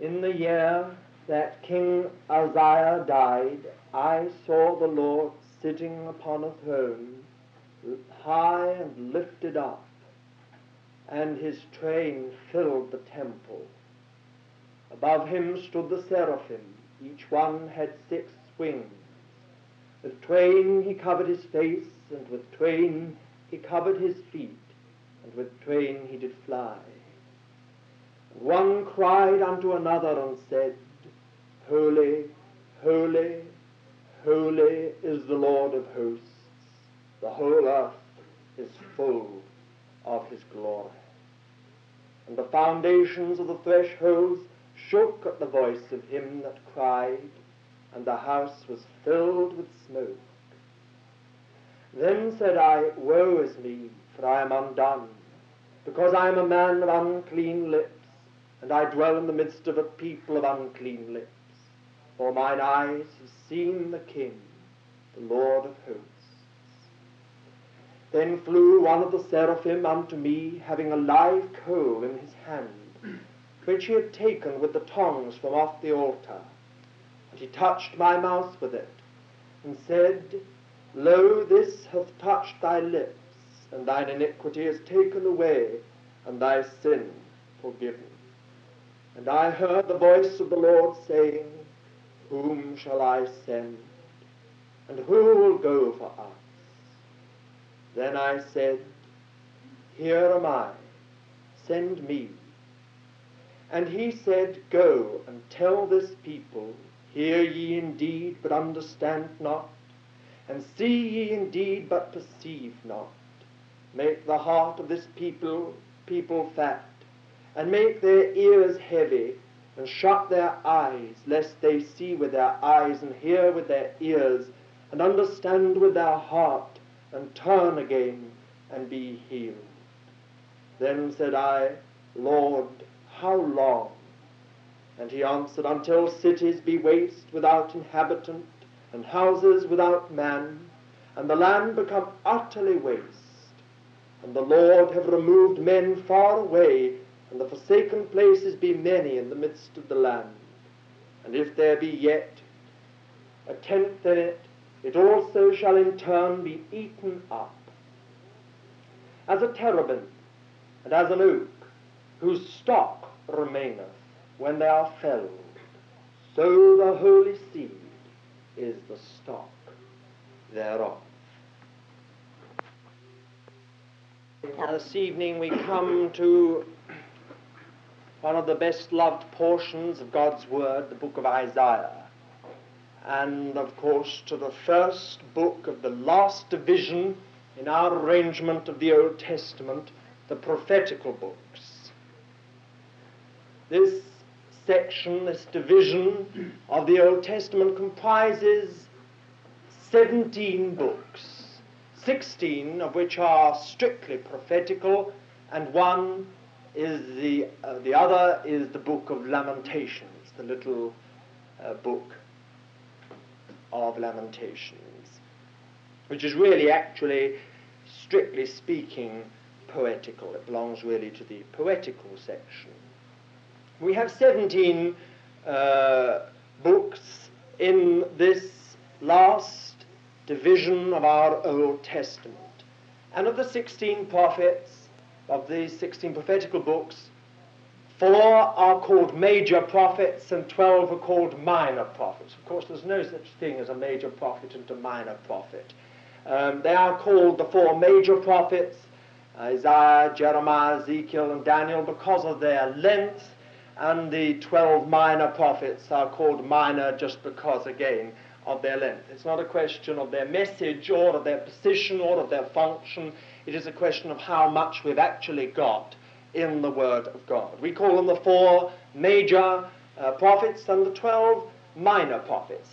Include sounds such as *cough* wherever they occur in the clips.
In the year that King Uzziah died, I saw the Lord sitting upon a throne, high and lifted up, and his train filled the temple. Above him stood the seraphim, each one had six wings. With twain he covered his face, and with twain he covered his feet, and with twain he did fly. One cried unto another and said, Holy, holy, holy is the Lord of hosts. The whole earth is full of his glory. And the foundations of the thresholds shook at the voice of him that cried, and the house was filled with smoke. Then said I, Woe is me, for I am undone, because I am a man of unclean lips, and I dwell in the midst of a people of unclean lips. For mine eyes have seen the King, the Lord of hosts. Then flew one of the seraphim unto me, having a live coal in his hand, which he had taken with the tongs from off the altar. And he touched my mouth with it, and said, Lo, this hath touched thy lips, and thine iniquity is taken away, and thy sin forgiven. And I heard the voice of the Lord saying, Whom shall I send? And who will go for us? Then I said, Here am I, send me. And he said, Go and tell this people, Hear ye indeed, but understand not, and see ye indeed, but perceive not. Make the heart of this people people fat, and make their ears heavy, and shut their eyes, lest they see with their eyes, and hear with their ears, and understand with their heart, and turn again, and be healed. Then said I, Lord, how long? And he answered, Until cities be waste without inhabitant, and houses without man, and the land become utterly waste, and the Lord have removed men far away, and the forsaken places be many in the midst of the land. And if there be yet a tenth in it, it also shall in turn be eaten up. As a terebinth and as an oak, whose stock remaineth when they are felled, so the holy seed is the stock thereof. Now, this evening we come to one of the best loved portions of God's Word, the book of Isaiah. And of course, to the first book of the last division in our arrangement of the Old Testament, the prophetical books. This section, this division of the Old Testament comprises 17 books, 16 of which are strictly prophetical, and one is the, uh, the other is the book of Lamentations, the little uh, book of Lamentations, which is really actually, strictly speaking, poetical. It belongs really to the poetical section. We have 17 uh, books in this last division of our Old Testament. And of the 16 prophets, of these 16 prophetical books, four are called major prophets and 12 are called minor prophets. Of course, there's no such thing as a major prophet and a minor prophet. Um, they are called the four major prophets Isaiah, Jeremiah, Ezekiel, and Daniel because of their length and the 12 minor prophets are called minor just because, again, of their length. It's not a question of their message or of their position or of their function. It is a question of how much we've actually got in the Word of God. We call them the four major uh, prophets and the 12 minor prophets.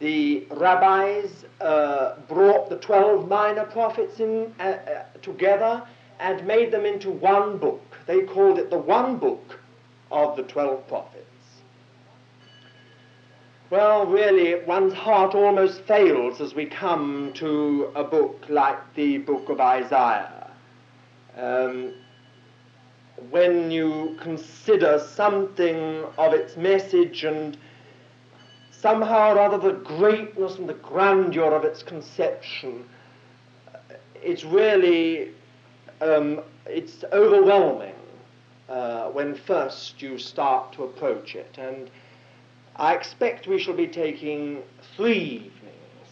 The rabbis uh, brought the 12 minor prophets in, uh, uh together and made them into one book. They called it the one book of the twelve prophets. Well, really, one's heart almost fails as we come to a book like the book of Isaiah. Um, when you consider something of its message and somehow or other the greatness and the grandeur of its conception, it's really um, it's overwhelming uh, when first you start to approach it. And I expect we shall be taking three evenings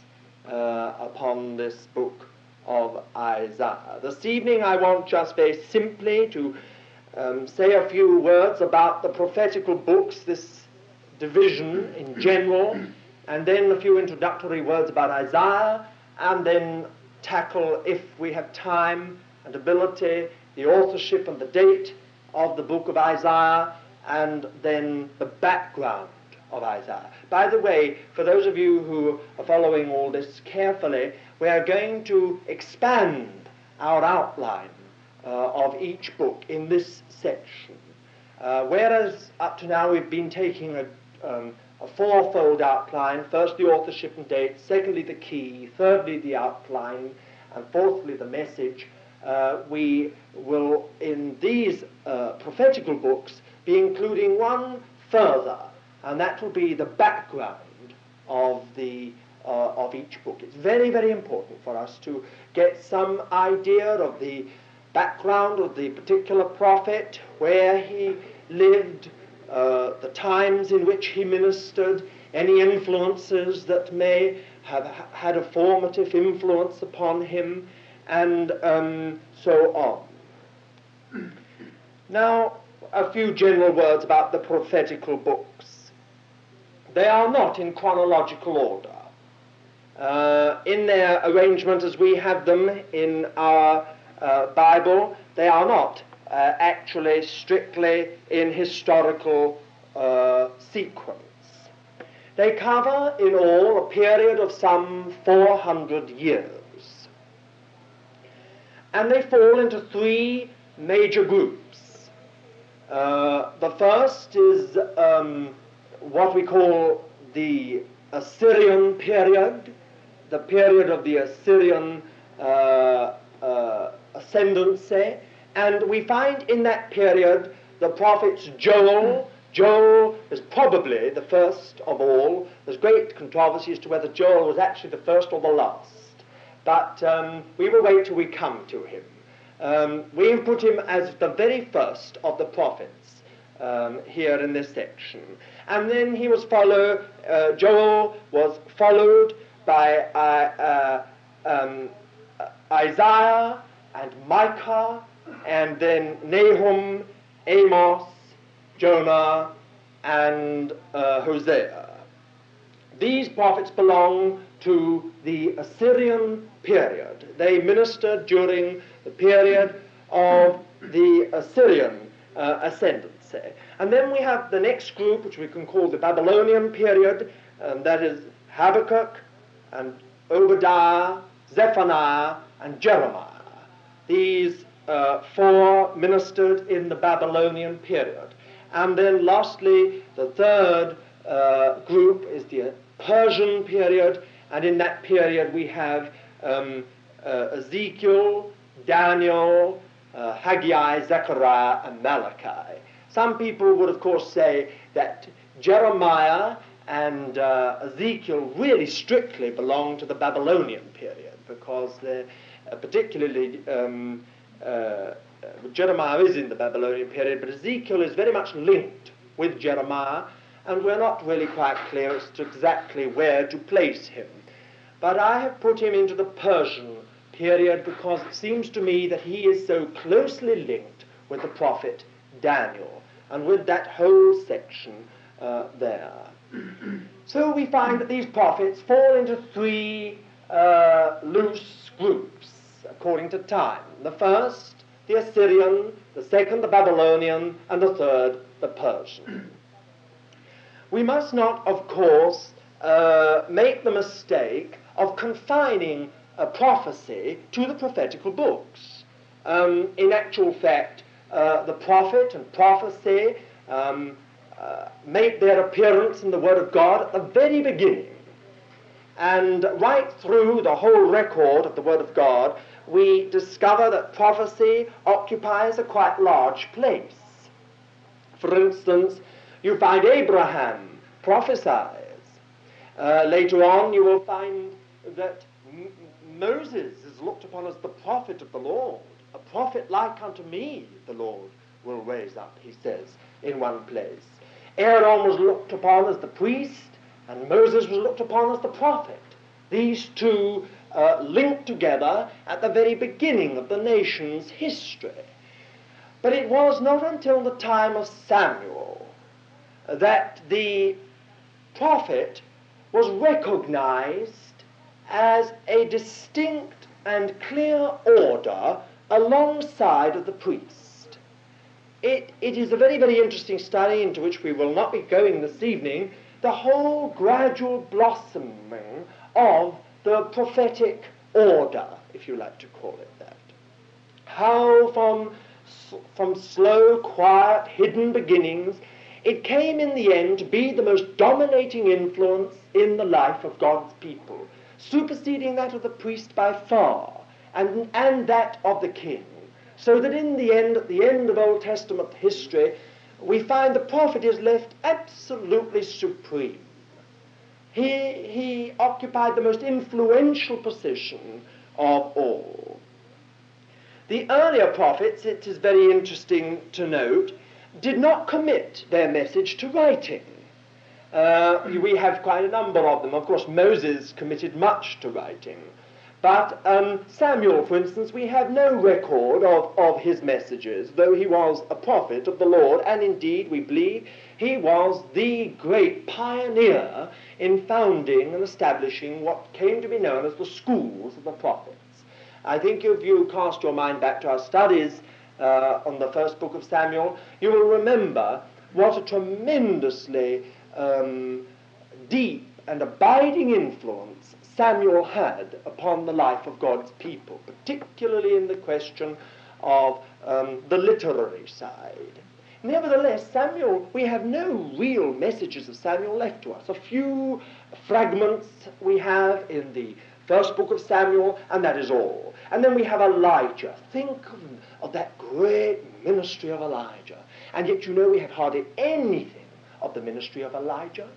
uh, upon this book of Isaiah. This evening I want just very simply to um, say a few words about the prophetical books, this division in general, and then a few introductory words about Isaiah, and then tackle, if we have time and ability, the authorship and the date of the book of Isaiah, and then the background of Isaiah. By the way, for those of you who are following all this carefully, we are going to expand our outline uh, of each book in this section. Uh, whereas up to now we've been taking a, um, a fourfold outline first the authorship and date, secondly the key, thirdly the outline, and fourthly the message. Uh, we will, in these uh, prophetical books, be including one further, and that will be the background of the uh, of each book. It's very, very important for us to get some idea of the background of the particular prophet, where he lived, uh, the times in which he ministered, any influences that may have had a formative influence upon him, and um, so on. Now, a few general words about the prophetical books. They are not in chronological order. Uh, in their arrangement as we have them in our uh, Bible, they are not uh, actually strictly in historical uh, sequence. They cover in all a period of some 400 years. And they fall into three major groups. Uh, the first is um, what we call the Assyrian period, the period of the Assyrian uh, uh, ascendancy, and we find in that period the prophets Joel. Joel is probably the first of all. There's great controversy as to whether Joel was actually the first or the last, but um, we will wait till we come to him. Um, we have put him as the very first of the prophets um, here in this section. And then he was followed, uh, Joel was followed by uh, uh, um, Isaiah and Micah, and then Nahum, Amos, Jonah, and uh, Hosea. These prophets belong to the Assyrian period. They ministered during the period of the Assyrian uh, ascendancy. And then we have the next group, which we can call the Babylonian period, and that is Habakkuk and Obadiah, Zephaniah, and Jeremiah. These uh, four ministered in the Babylonian period. And then lastly, the third uh, group is the Persian period, and in that period we have um, uh, Ezekiel, Daniel, uh, Haggai, Zechariah, and Malachi. Some people would, of course, say that Jeremiah and uh, Ezekiel really strictly belong to the Babylonian period because they're uh, particularly um, uh, Jeremiah is in the Babylonian period, but Ezekiel is very much linked with Jeremiah, and we're not really quite clear as to exactly where to place him. But I have put him into the Persian period because it seems to me that he is so closely linked with the prophet Daniel and with that whole section uh, there. *clears throat* so we find that these prophets fall into three uh, loose groups according to time. The first, the Assyrian, the second, the Babylonian, and the third, the Persian. *clears throat* we must not, of course, uh, make the mistake of confining a prophecy to the prophetical books. Um, in actual fact, uh, the prophet and prophecy um, uh, make their appearance in the Word of God at the very beginning. And right through the whole record of the Word of God, we discover that prophecy occupies a quite large place. For instance, you find Abraham prophesies. Uh, later on, you will find that M- Moses is looked upon as the prophet of the Lord. A prophet like unto me, the Lord will raise up, he says in one place. Aaron was looked upon as the priest, and Moses was looked upon as the prophet. These two uh, linked together at the very beginning of the nation's history. But it was not until the time of Samuel that the prophet was recognized as a distinct and clear order alongside of the priest. It, it is a very, very interesting study into which we will not be going this evening, the whole gradual blossoming of the prophetic order, if you like to call it that. How from, from slow, quiet, hidden beginnings, it came in the end to be the most dominating influence in the life of God's people, superseding that of the priest by far, and, and that of the king. So that in the end, at the end of Old Testament history, we find the prophet is left absolutely supreme. He, he occupied the most influential position of all. The earlier prophets, it is very interesting to note, did not commit their message to writing. Uh, we have quite a number of them. Of course, Moses committed much to writing. But um, Samuel, for instance, we have no record of, of his messages, though he was a prophet of the Lord, and indeed we believe he was the great pioneer in founding and establishing what came to be known as the schools of the prophets. I think if you cast your mind back to our studies uh, on the first book of Samuel, you will remember what a tremendously um, deep and abiding influence Samuel had upon the life of God's people, particularly in the question of um, the literary side. Nevertheless, Samuel, we have no real messages of Samuel left to us. A few fragments we have in the first book of Samuel, and that is all. And then we have Elijah. Think of, of that great ministry of Elijah. And yet, you know, we have hardly anything of the ministry of Elijah.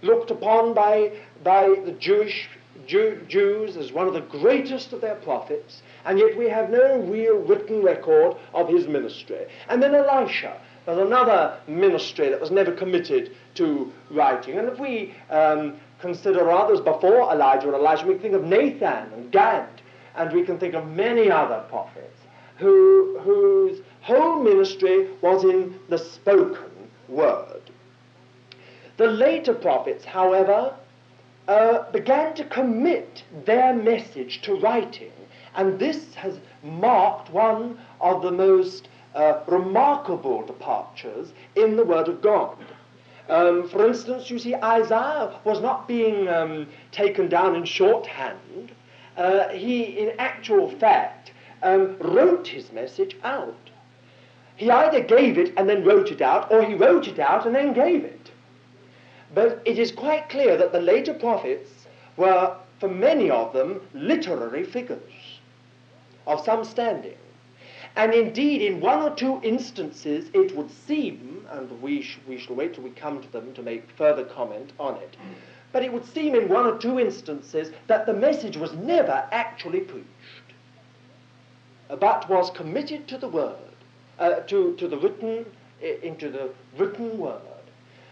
Looked upon by, by the Jewish Jew, Jews as one of the greatest of their prophets, and yet we have no real written record of his ministry. And then Elisha, there's another ministry that was never committed to writing. And if we um, consider others before Elijah and Elisha, we think of Nathan and Gad, and we can think of many other prophets who, whose whole ministry was in the spoken word. The later prophets, however, uh, began to commit their message to writing, and this has marked one of the most uh, remarkable departures in the Word of God. Um, for instance, you see, Isaiah was not being um, taken down in shorthand. Uh, he, in actual fact, um, wrote his message out. He either gave it and then wrote it out, or he wrote it out and then gave it. But it is quite clear that the later prophets were, for many of them, literary figures of some standing. And indeed, in one or two instances, it would seem, and we, sh- we shall wait till we come to them to make further comment on it, but it would seem in one or two instances that the message was never actually preached, but was committed to the word, uh, to, to the written, into the written word.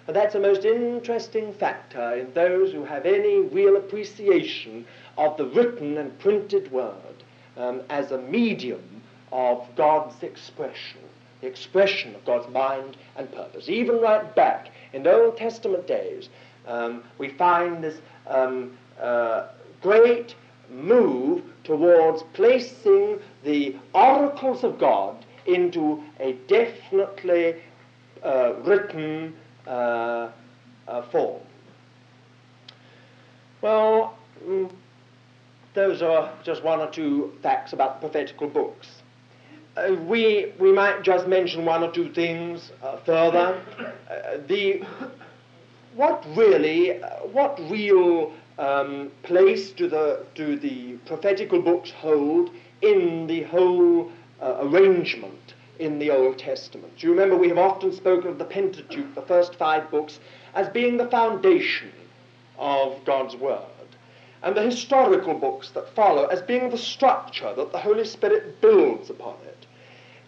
And that's a most interesting factor in those who have any real appreciation of the written and printed word um, as a medium of God's expression, the expression of God's mind and purpose. Even right back in the Old Testament days, um, we find this um, uh, great move towards placing the oracles of God into a definitely uh, written uh, uh form. Well, mm, those are just one or two facts about prophetical books uh, we, we might just mention one or two things uh, further. Uh, the, what really, uh, what real um, place do the, do the prophetical books hold in the whole arrangement in the Old Testament. You remember we have often spoken of the Pentateuch, the first five books, as being the foundation of God's Word, and the historical books that follow as being the structure that the Holy Spirit builds upon it.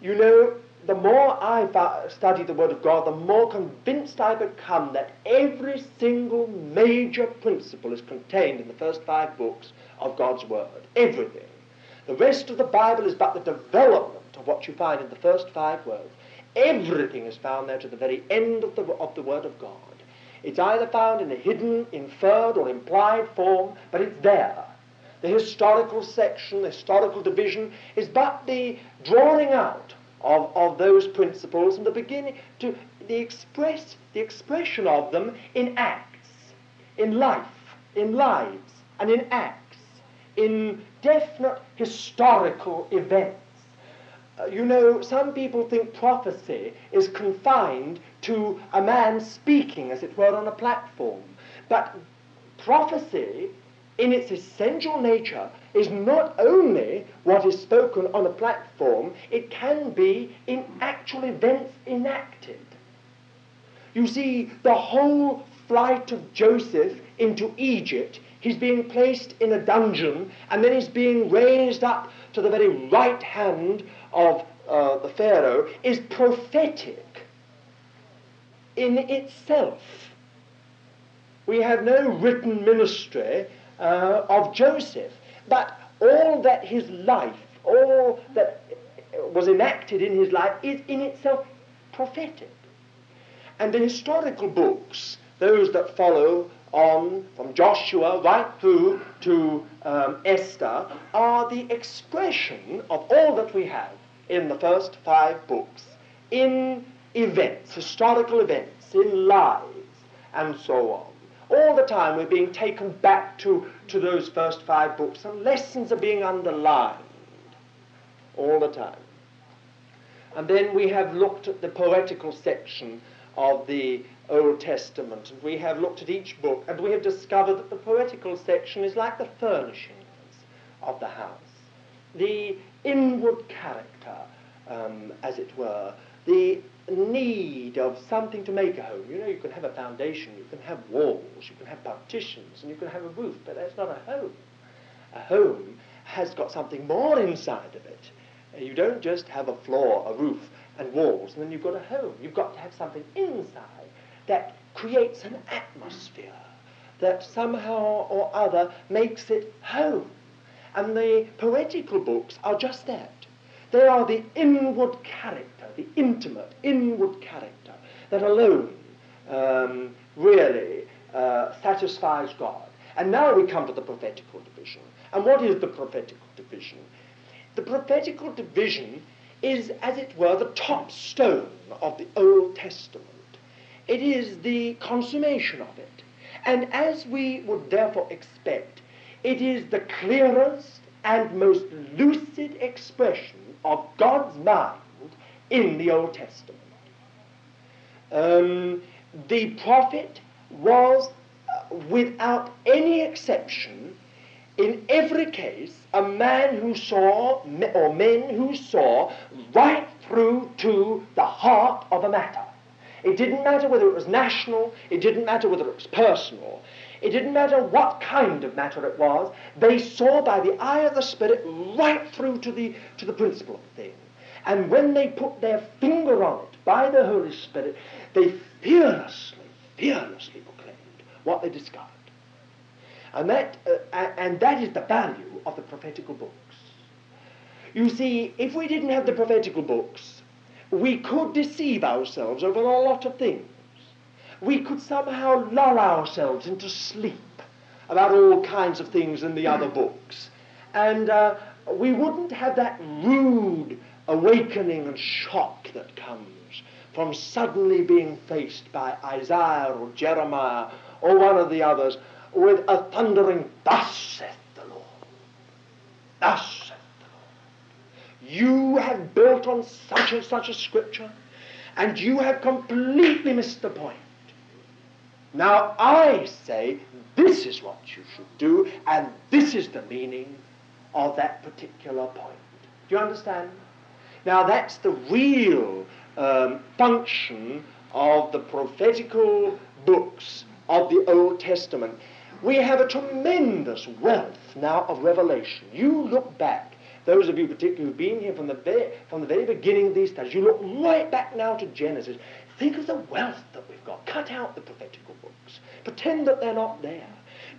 You know, the more I study the Word of God, the more convinced I become that every single major principle is contained in the first five books of God's Word. Everything. The rest of the Bible is but the development of what you find in the first five words. Everything is found there to the very end of the, of the Word of God. It's either found in a hidden, inferred, or implied form, but it's there. The historical section, the historical division, is but the drawing out of, of those principles and the beginning to the express the expression of them in acts, in life, in lives, and in acts, in definite historical events. Uh, you know, some people think prophecy is confined to a man speaking, as it were, on a platform. But prophecy, in its essential nature, is not only what is spoken on a platform, it can be in actual events enacted. You see, the whole flight of Joseph into Egypt, he's being placed in a dungeon, and then he's being raised up to the very right hand of uh, the Pharaoh, is prophetic in itself. We have no written ministry uh, of Joseph. But all that his life, all that was enacted in his life, is in itself prophetic. And the historical books, those that follow on from Joshua right through to um, Esther, are the expression of all that we have in the first five books in events, historical events, in lives, and so on. All the time we're being taken back to, to those first five books, and lessons are being underlined all the time. And then we have looked at the poetical section of the Old Testament, and we have looked at each book, and we have discovered that the poetical section is like the furnishings of the house. The inward character, um, as it were, the need of something to make a home. You know, you can have a foundation, you can have walls, you can have partitions, and you can have a roof, but that's not a home. A home has got something more inside of it. You don't just have a floor, a roof, and walls, and then you've got a home. You've got to have something inside that creates an atmosphere that somehow or other makes it home. And the poetical books are just that. They are the inward character, the intimate inward character that alone um, really uh, satisfies God. And now we come to the prophetical division. And what is the prophetical division? The prophetical division is, as it were, the top stone of the Old Testament. It is the consummation of it. And as we would therefore expect, it is the clearest and most lucid expression of God's mind in the Old Testament. Um, the prophet was, uh, without any exception, in every case, a man who saw, or men who saw, right through to the heart of a matter. It didn't matter whether it was national, it didn't matter whether it was personal, it didn't matter what kind of matter it was, they saw by the eye of the Spirit right through to the, to the principle of the thing. And when they put their finger on it by the Holy Spirit, they fearlessly, fearlessly proclaimed what they discovered. And that, uh, and that is the value of the prophetical books. You see, if we didn't have the prophetical books, we could deceive ourselves over a lot of things we could somehow lull ourselves into sleep about all kinds of things in the other *clears throat* books. And uh, we wouldn't have that rude awakening and shock that comes from suddenly being faced by Isaiah or Jeremiah or one of the others with a thundering, Thus saith the Lord. Thus saith the Lord. You have built on such and such a scripture, and you have completely missed the point. Now I say this is what you should do, and this is the meaning, of that particular point. Do you understand? Now that's the real um, function of the prophetical books of the Old Testament. We have a tremendous wealth now of revelation. You look back, those of you particularly who've been here from the very, from the very beginning of these studies, you look right back now to Genesis. Think of the wealth that we've got. Cut out the prophetical. Pretend that they're not there.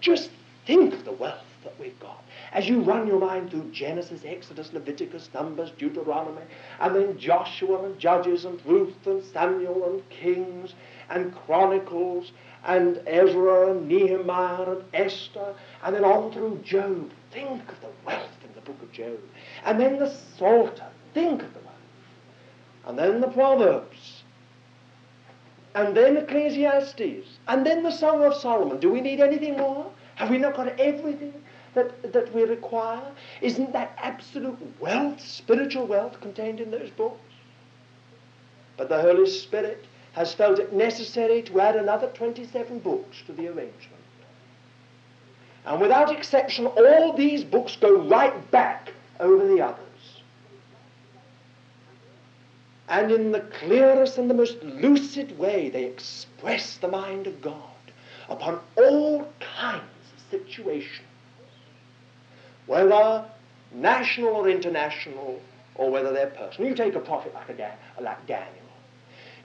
Just think of the wealth that we've got. As you run your mind through Genesis, Exodus, Leviticus, Numbers, Deuteronomy, and then Joshua and Judges and Ruth and Samuel and Kings and Chronicles and Ezra and Nehemiah and Esther, and then on through Job. Think of the wealth in the book of Job. And then the Psalter. Think of the wealth. And then the Proverbs. And then Ecclesiastes. And then the Song of Solomon. Do we need anything more? Have we not got everything that, that we require? Isn't that absolute wealth, spiritual wealth, contained in those books? But the Holy Spirit has felt it necessary to add another 27 books to the arrangement. And without exception, all these books go right back over the others. And in the clearest and the most lucid way, they express the mind of God upon all kinds of situations, whether national or international, or whether they're personal. You take a prophet like, a like Daniel.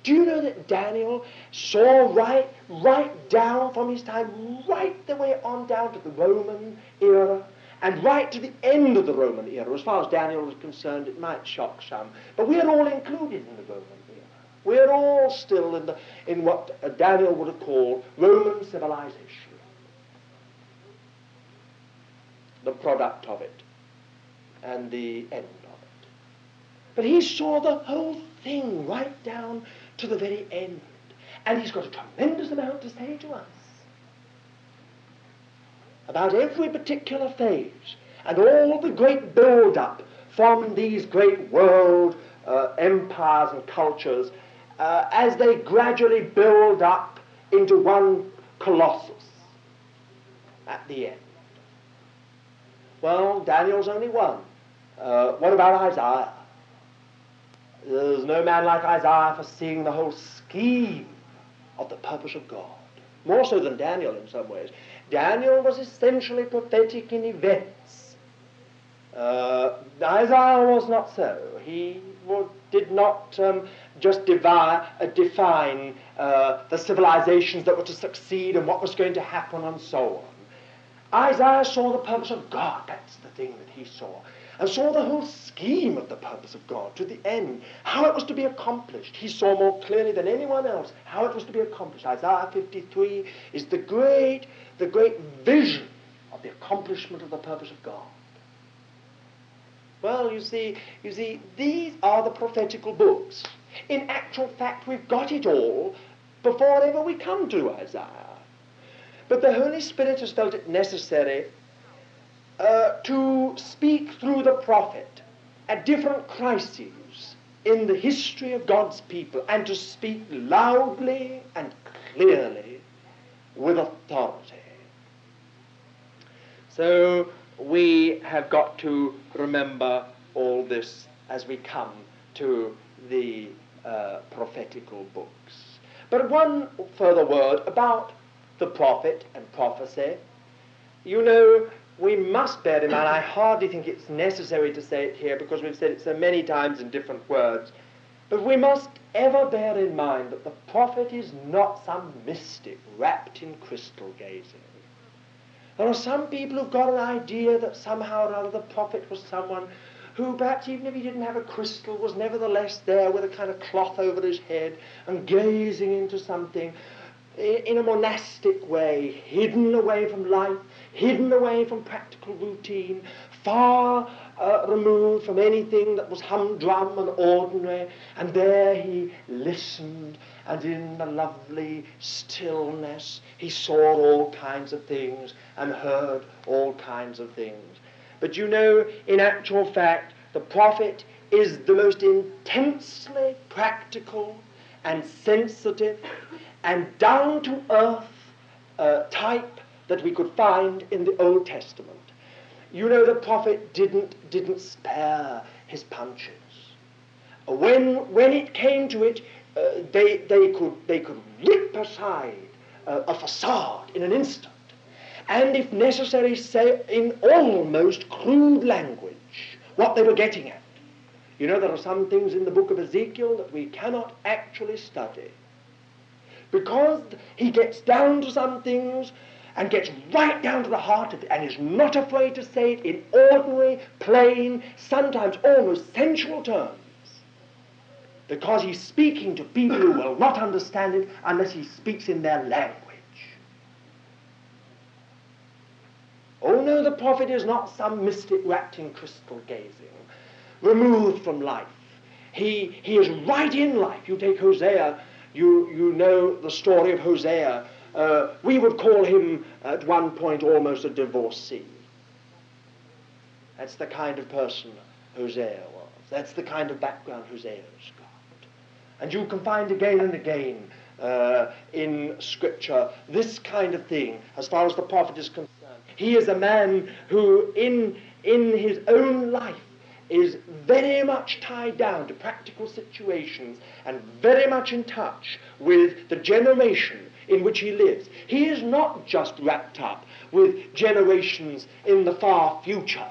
Do you know that Daniel saw right, right down from his time, right the way on down to the Roman era, and right to the end of the Roman era? As far as Daniel was concerned, it might shock some, but we are all included in the Roman era. We are all still in, the, in what uh, Daniel would have called Roman civilization, the product of it, and the end of it. But he saw the whole thing right down to the very end. And he's got a tremendous amount to say to us about every particular phase and all the great build-up from these great world uh, empires and cultures uh, as they gradually build up into one colossus at the end. Well, Daniel's only one. Uh, what about Isaiah? There's no man like Isaiah for seeing the whole scheme of the purpose of God. More so than Daniel in some ways. Daniel was essentially prophetic in events. Uh, Isaiah was not so. He did not um, just divide, uh, define uh, the civilizations that were to succeed and what was going to happen and so on. Isaiah saw the purpose of God. That's the thing that he saw and saw the whole scheme of the purpose of God to the end, how it was to be accomplished. He saw more clearly than anyone else how it was to be accomplished. Isaiah 53 is the great, the great vision of the accomplishment of the purpose of God. Well, you see, you see, these are the prophetical books. In actual fact, we've got it all before ever we come to Isaiah. But the Holy Spirit has felt it necessary uh, to speak through the prophet at different crises in the history of God's people and to speak loudly and clearly with authority. So we have got to remember all this as we come to the uh, prophetical books. But one further word about the prophet and prophecy. You know, we must bear in mind, I hardly think it's necessary to say it here because we've said it so many times in different words, but we must ever bear in mind that the prophet is not some mystic wrapped in crystal gazing. There are some people who've got an idea that somehow or other the prophet was someone who perhaps even if he didn't have a crystal was nevertheless there with a kind of cloth over his head and gazing into something in a monastic way, hidden away from life, hidden away from practical routine, far uh, removed from anything that was humdrum and ordinary. And there he listened, and in the lovely stillness, he saw all kinds of things and heard all kinds of things. But you know, in actual fact, the prophet is the most intensely practical and sensitive and down to earth uh, type that we could find in the Old Testament. you know, the prophet didn't, didn't spare his punches. When, when it came to it, uh, they, they, could, they could rip aside uh, a facade in an instant, and if necessary, say in almost crude language what they were getting at. You know, there are some things in the book of Ezekiel that we cannot actually study. Because he gets down to some things and gets right down to the heart of it and is not afraid to say it in ordinary, plain, sometimes almost sensual terms. Because he's speaking to people who will not understand it unless he speaks in their language. Oh no, the prophet is not some mystic wrapped in crystal gazing, removed from life. He, he is right in life. You take Hosea, you, you know the story of Hosea. Uh, we would call him at one point almost a divorcee. That's the kind of person Hosea was. That's the kind of background Hosea's got. And you can find again and again uh, in Scripture this kind of thing as far as the prophet is concerned. He is a man who, in, in his own life, is very much tied down to practical situations and very much in touch with the generation in which he lives. He is not just wrapped up with generations in the far future,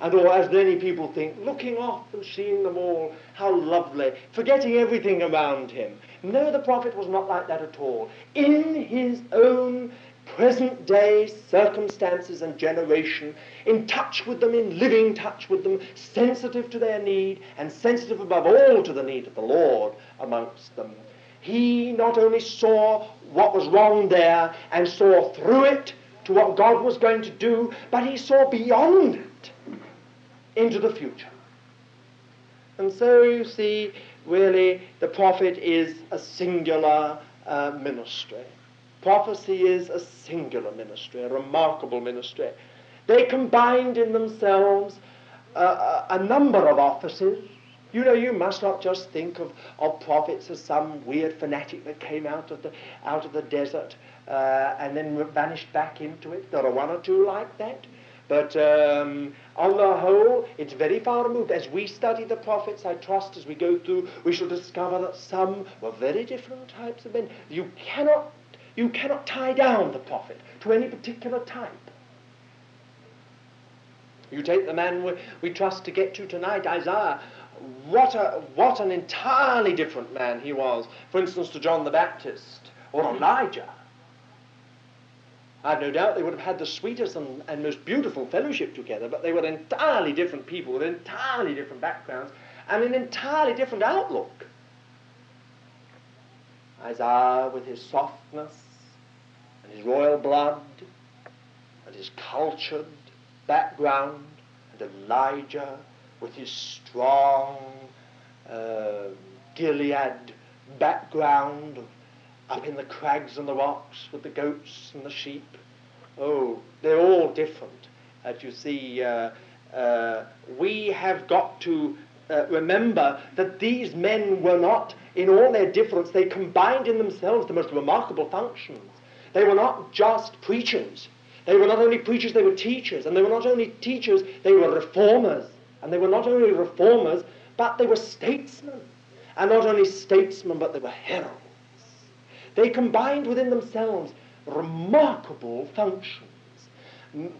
and or as many people think, looking off and seeing them all, how lovely, forgetting everything around him. No, the prophet was not like that at all. In his own present day circumstances and generation, in touch with them, in living touch with them, sensitive to their need, and sensitive above all to the need of the Lord amongst them. He not only saw what was wrong there and saw through it to what God was going to do, but he saw beyond it into the future. And so you see, really, the prophet is a singular uh, ministry. Prophecy is a singular ministry, a remarkable ministry. They combined in themselves uh, a number of offices. You know, you must not just think of, of prophets as some weird fanatic that came out of the, out of the desert uh, and then vanished back into it. There are one or two like that. But um, on the whole, it's very far removed. As we study the prophets, I trust as we go through, we shall discover that some were very different types of men. You cannot you cannot tie down the prophet to any particular type. You take the man we, we trust to get to tonight, Isaiah. What, a, what an entirely different man he was, for instance, to John the Baptist or Elijah. I've no doubt they would have had the sweetest and, and most beautiful fellowship together, but they were entirely different people with entirely different backgrounds and an entirely different outlook. Isaiah with his softness and his royal blood and his cultured background, and Elijah with his strong uh, Gilead background up in the crags and the rocks with the goats and the sheep. Oh, they're all different. As you see, uh, uh, we have got to uh, remember that these men were not, in all their difference, they combined in themselves the most remarkable functions. They were not just preachers. They were not only preachers, they were teachers. And they were not only teachers, they were reformers. And they were not only reformers, but they were statesmen. And not only statesmen, but they were heralds. They combined within themselves remarkable functions.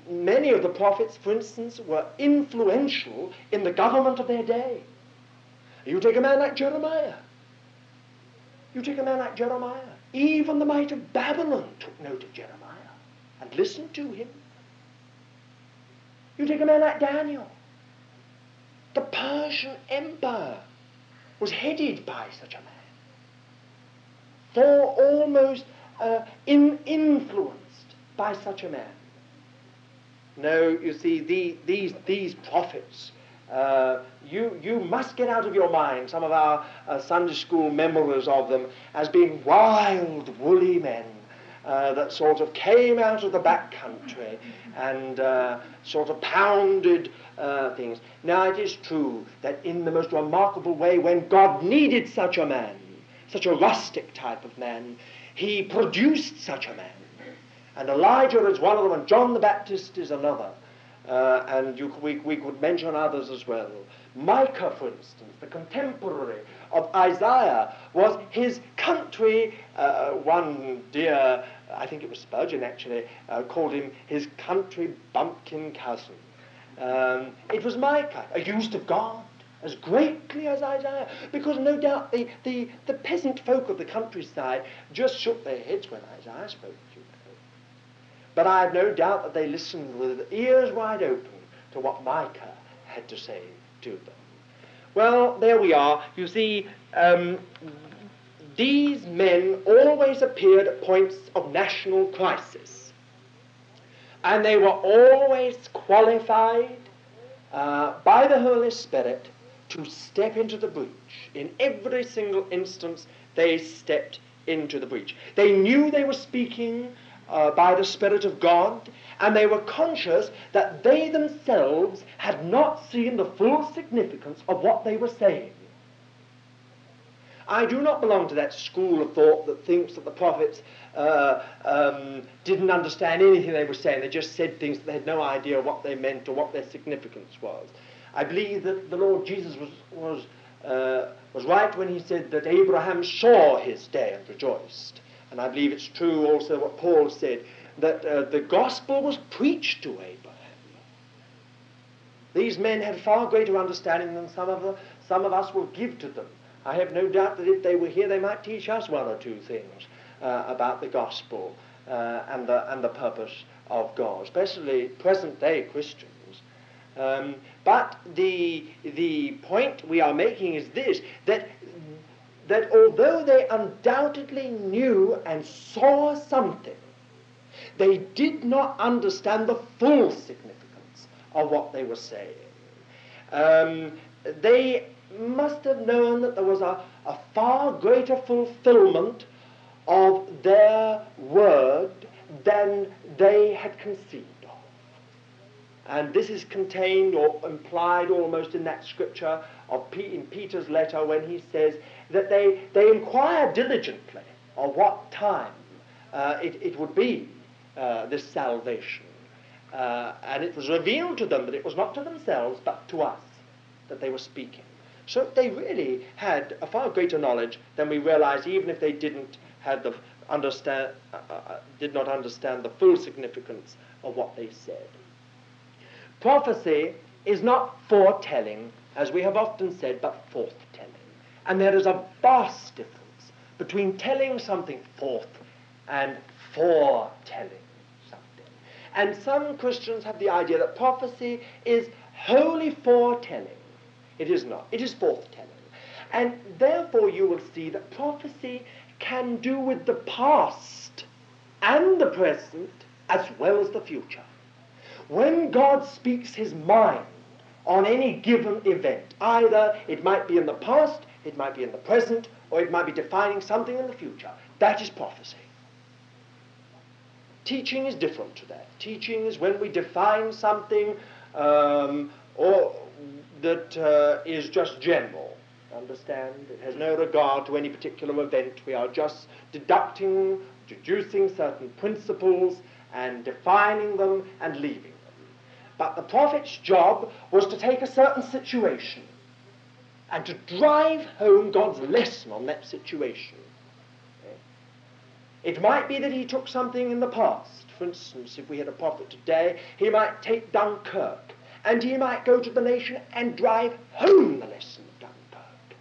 Many of the prophets, for instance, were influential in the government of their day. You take a man like Jeremiah. You take a man like Jeremiah. Even the might of Babylon took note of Jeremiah and listened to him. You take a man like Daniel. The Persian Empire was headed by such a man. For almost uh, in, influenced by such a man. No, you see, the, these, these prophets, uh, you, you must get out of your mind some of our uh, Sunday school memories of them as being wild, woolly men uh, that sort of came out of the back country and uh, sort of pounded uh, things. Now, it is true that in the most remarkable way, when God needed such a man, such a rustic type of man, he produced such a man. And Elijah is one of them, and John the Baptist is another. uh, and you, we, we could mention others as well. Micah, for instance, the contemporary of Isaiah, was his country. Uh, one dear, I think it was Spurgeon actually, uh, called him his country bumpkin cousin. Um, it was Micah, a used of God, as greatly as Isaiah, because no doubt the, the, the peasant folk of the countryside just shook their heads when Isaiah spoke. But I have no doubt that they listened with ears wide open to what Micah had to say to them. Well, there we are. You see, um, these men always appeared at points of national crisis. And they were always qualified uh, by the Holy Spirit to step into the breach. In every single instance, they stepped into the breach. They knew they were speaking uh, by the Spirit of God, and they were conscious that they themselves had not seen the full significance of what they were saying. I do not belong to that school of thought that thinks that the prophets uh, um, didn't understand anything they were saying. They just said things that they had no idea what they meant or what their significance was. I believe that the Lord Jesus was, was, uh, was right when he said that Abraham saw his day and rejoiced. And I believe it's true also what Paul said, that uh, the gospel was preached to Abraham. These men had far greater understanding than some of, the, some of us will give to them. I have no doubt that if they were here, they might teach us one or two things uh, about the gospel uh, and, the, and the purpose of God, especially present day Christians. Um, but the, the point we are making is this that, that although they undoubtedly knew and saw something, they did not understand the full significance of what they were saying. Um, they must have known that there was a, a far greater fulfillment of their word than they had conceived. Of. And this is contained or implied almost in that scripture of P- in Peter's letter when he says that they, they inquire diligently of what time uh, it, it would be, uh, this salvation. Uh, and it was revealed to them that it was not to themselves but to us that they were speaking. So they really had a far greater knowledge than we realize, even if they didn't have the understand, uh, uh, did not understand the full significance of what they said. Prophecy is not foretelling, as we have often said, but forthtelling. And there is a vast difference between telling something forth and foretelling something. And some Christians have the idea that prophecy is wholly foretelling. It is not. It is forthtelling. And therefore you will see that prophecy can do with the past and the present as well as the future. When God speaks his mind on any given event, either it might be in the past, it might be in the present, or it might be defining something in the future, that is prophecy. Teaching is different to that. Teaching is when we define something um, or that uh, is just general. Understand? It has no regard to any particular event. We are just deducting, deducing certain principles and defining them and leaving. But the prophet's job was to take a certain situation and to drive home God's lesson on that situation. It might be that he took something in the past. For instance, if we had a prophet today, he might take Dunkirk and he might go to the nation and drive home the lesson of Dunkirk.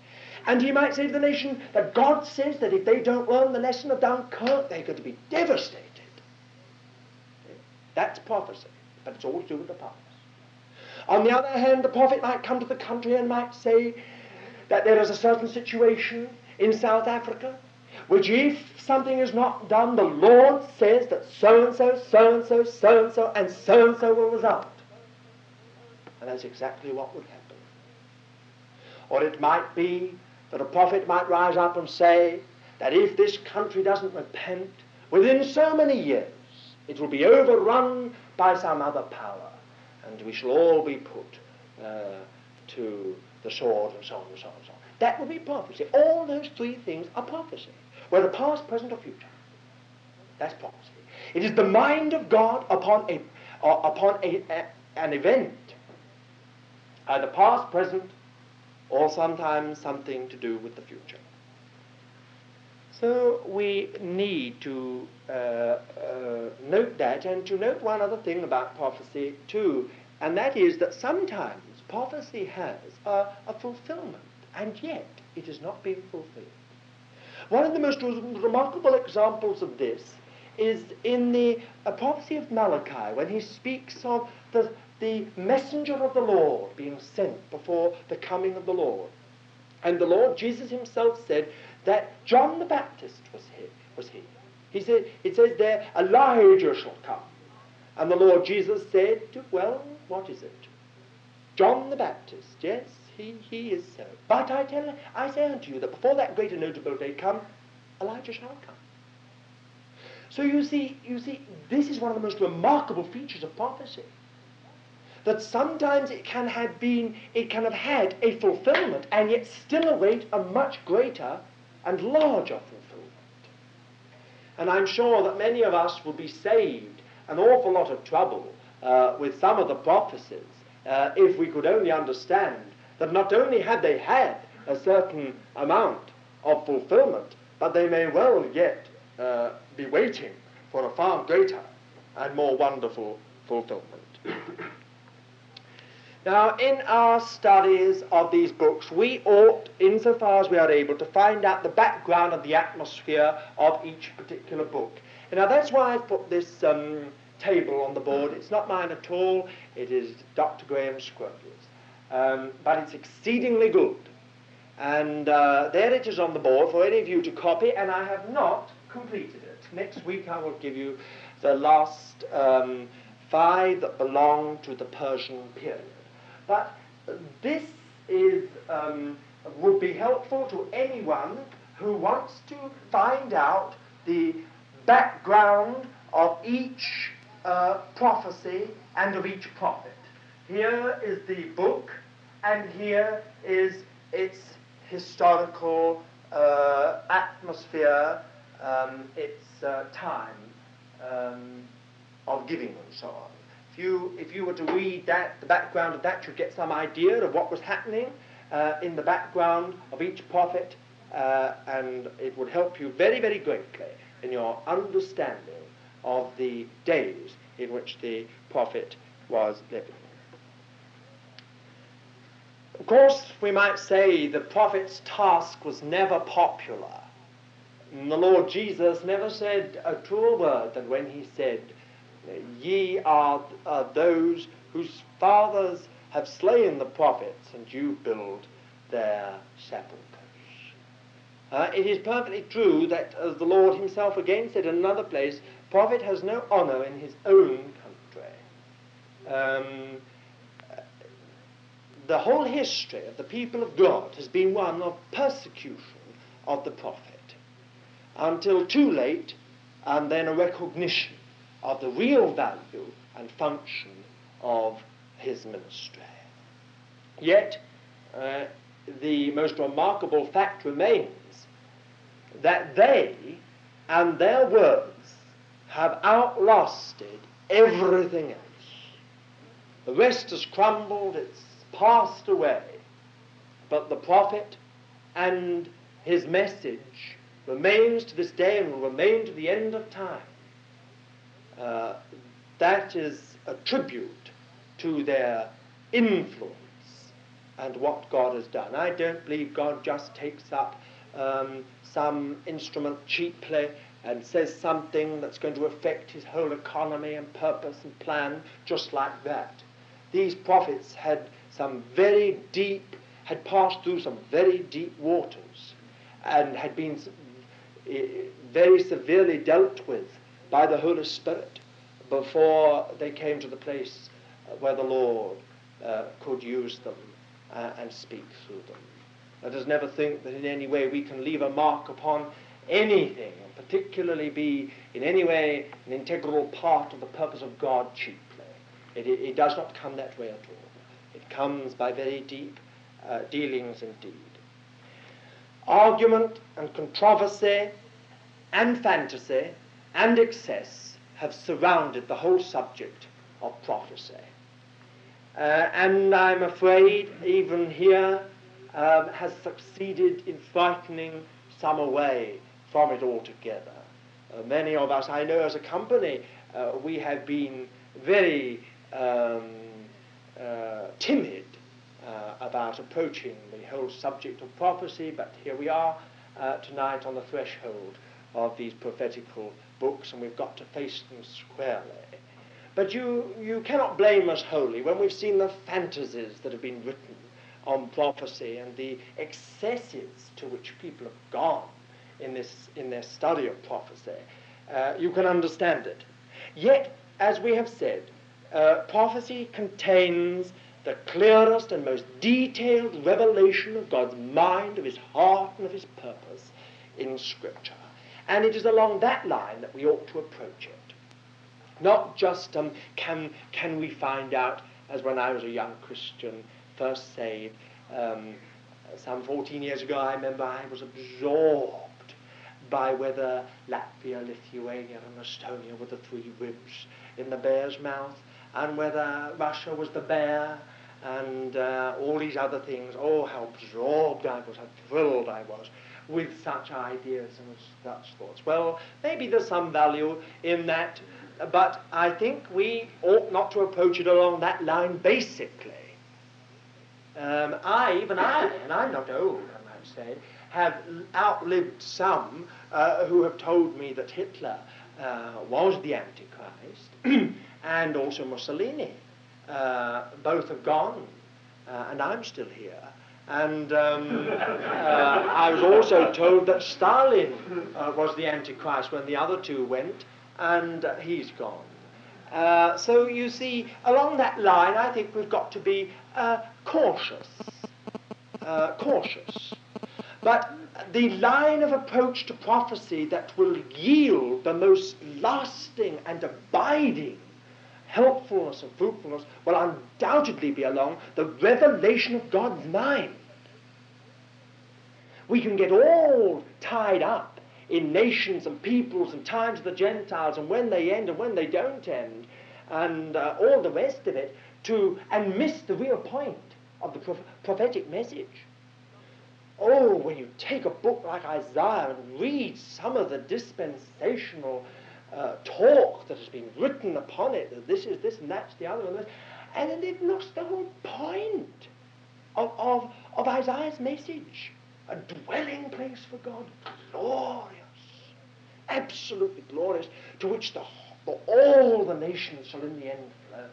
And he might say to the nation that God says that if they don't learn the lesson of Dunkirk, they're going to be devastated. That's prophecy but it's all to do with the past. On the other hand, the prophet might come to the country and might say that there is a certain situation in South Africa which if something is not done, the Lord says that so and so, so and so, so and so, and so and so will result. And that's exactly what would happen. Or it might be that a prophet might rise up and say that if this country doesn't repent, within so many years, it will be overrun by some other power, and we shall all be put uh, to the sword, and so on and so on and so on. That would be prophecy. All those three things are prophecy, whether past, present, or future. That's prophecy. It is the mind of God upon a, uh, upon a, a, an event, either past, present, or sometimes something to do with the future. So we need to uh, uh, note that and to note one other thing about prophecy too, and that is that sometimes prophecy has a, a fulfillment, and yet it is not being fulfilled. One of the most remarkable examples of this is in the uh, prophecy of Malachi, when he speaks of the, the messenger of the Lord being sent before the coming of the Lord. And the Lord Jesus himself said that John the Baptist was he. Was he. he said, it says there, Elijah shall come. And the Lord Jesus said, well, what is it? John the Baptist, yes, he, he is so. But I tell I say unto you that before that great and notable day come, Elijah shall come. So you see, you see, this is one of the most remarkable features of prophecy. That sometimes it can have been, it can have had a fulfillment and yet still await a much greater and larger fulfillment. And I'm sure that many of us will be saved an awful lot of trouble uh, with some of the prophecies uh, if we could only understand that not only had they had a certain amount of fulfillment, but they may well yet uh, be waiting for a far greater and more wonderful fulfillment. Now, in our studies of these books, we ought, insofar as we are able, to find out the background and the atmosphere of each particular book. Now, that's why I've put this um, table on the board. It's not mine at all, it is Dr. Graham Scroggie's. Um, but it's exceedingly good. And uh, there it is on the board for any of you to copy, and I have not completed it. Next week I will give you the last um, five that belong to the Persian period. But this is, um, would be helpful to anyone who wants to find out the background of each uh, prophecy and of each prophet. Here is the book, and here is its historical uh, atmosphere, um, its uh, time um, of giving and so on you, if you were to read that, the background of that, you'd get some idea of what was happening uh, in the background of each prophet, uh, and it would help you very, very greatly in your understanding of the days in which the prophet was living. Of course, we might say the prophet's task was never popular. And the Lord Jesus never said a truer word than when he said, Ye are uh, those whose fathers have slain the prophets, and you build their sepulchres. Uh, it is perfectly true that, as the Lord himself again said in another place, prophet has no honor in his own country. Um, the whole history of the people of God has been one of persecution of the prophet until too late, and then a recognition of the real value and function of his ministry. Yet, uh, the most remarkable fact remains that they and their words have outlasted everything else. The rest has crumbled, it's passed away, but the prophet and his message remains to this day and will remain to the end of time. Uh, that is a tribute to their influence and what God has done. I don't believe God just takes up um, some instrument cheaply and says something that's going to affect his whole economy and purpose and plan just like that. These prophets had some very deep, had passed through some very deep waters and had been eh, very severely dealt with by the Holy Spirit before they came to the place where the Lord uh, could use them uh, and speak through them. Let us never think that in any way we can leave a mark upon anything, and particularly be in any way an integral part of the purpose of God cheaply. It, it, it does not come that way at all. It comes by very deep uh, dealings indeed. Argument and controversy and fantasy and excess have surrounded the whole subject of prophecy. uh, and I'm afraid even here um, has succeeded in frightening some away from it altogether. Uh, many of us, I know as a company, uh, we have been very um, uh, timid uh, about approaching the whole subject of prophecy, but here we are uh, tonight on the threshold of these prophetical books, and we've got to face them squarely. But you, you cannot blame us wholly when we've seen the fantasies that have been written on prophecy and the excesses to which people have gone in, this, in their study of prophecy. Uh, you can understand it. Yet, as we have said, uh, prophecy contains the clearest and most detailed revelation of God's mind, of his heart, and of his purpose in Scripture. And it is along that line that we ought to approach it. Not just um, can, can we find out, as when I was a young Christian, first saved, um, some 14 years ago, I remember I was absorbed by whether Latvia, Lithuania, and Estonia were the three ribs in the bear's mouth, and whether Russia was the bear, and uh, all these other things. Oh, how absorbed I was, how thrilled I was with such ideas and such thoughts. Well, maybe there's some value in that, but I think we ought not to approach it along that line basically. Um, I, even I, and I'm not old, I might say, have outlived some uh, who have told me that Hitler uh, was the Antichrist *clears throat* and also Mussolini. Uh, both have gone, uh, and I'm still here. And um, uh, I was also told that Stalin uh, was the Antichrist when the other two went, and uh, he's gone. Uh, so you see, along that line, I think we've got to be uh, cautious. Uh, cautious. But the line of approach to prophecy that will yield the most lasting and abiding helpfulness and fruitfulness will undoubtedly be along the revelation of God's mind. We can get all tied up in nations and peoples and times of the Gentiles and when they end and when they don't end and uh, all the rest of it to and miss the real point of the prophetic message. Oh, when you take a book like Isaiah and read some of the dispensational uh, talk that has been written upon it, that this is this and that's the other, and, this, and then they've lost the whole point of, of, of Isaiah's message. A dwelling place for God, glorious, absolutely glorious, to which the, the, all the nations shall in the end flow.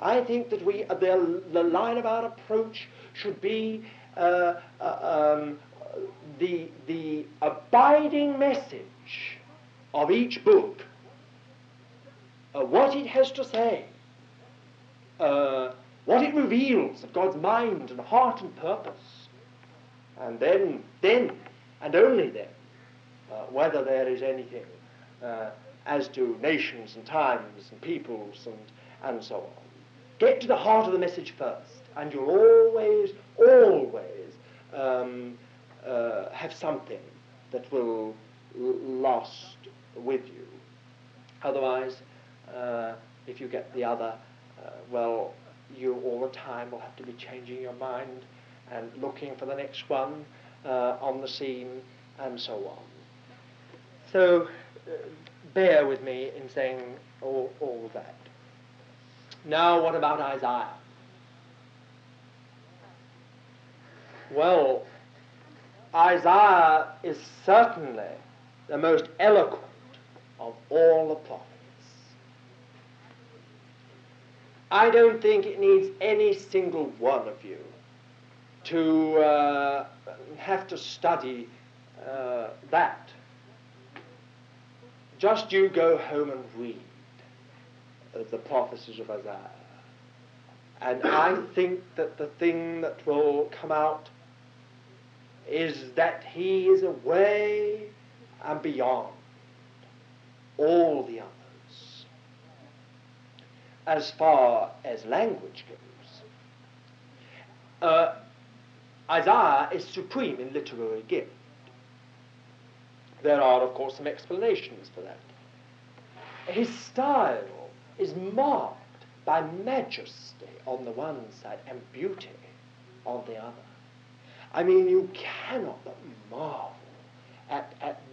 I think that we, the, the line of our approach should be uh, uh, um, the, the abiding message of each book, uh, what it has to say, uh, what it reveals of God's mind and heart and purpose, and then, then, and only then, uh, whether there is anything uh, as to nations and times and peoples and, and so on. Get to the heart of the message first, and you'll always, always um, uh, have something that will last with you. Otherwise, uh, if you get the other, uh, well, you all the time will have to be changing your mind and looking for the next one uh, on the scene and so on. So uh, bear with me in saying all, all that. Now, what about Isaiah? Well, Isaiah is certainly the most eloquent of all the prophets. I don't think it needs any single one of you to uh, have to study uh, that. Just you go home and read the prophecies of Isaiah. And I think that the thing that will come out is that he is away and beyond all the others as far as language goes. Uh, Isaiah is supreme in literary gift. There are, of course, some explanations for that. His style is marked by majesty on the one side and beauty on the other. I mean, you cannot but marvel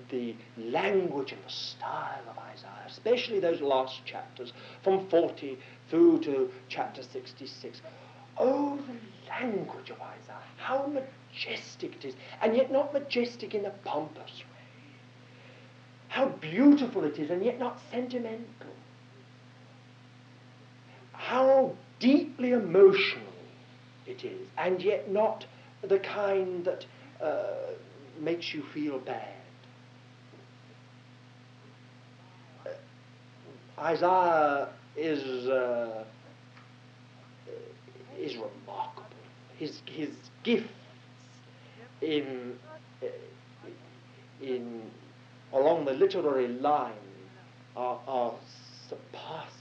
the language and the style of Isaiah, especially those last chapters, from 40 through to chapter 66. Oh, the language of Isaiah, how majestic it is, and yet not majestic in a pompous way. How beautiful it is, and yet not sentimental. How deeply emotional it is, and yet not the kind that uh, makes you feel bad. Uh, Isaiah is uh, is remarkable. His his gifts in uh, in along the literary line are, are surpassing.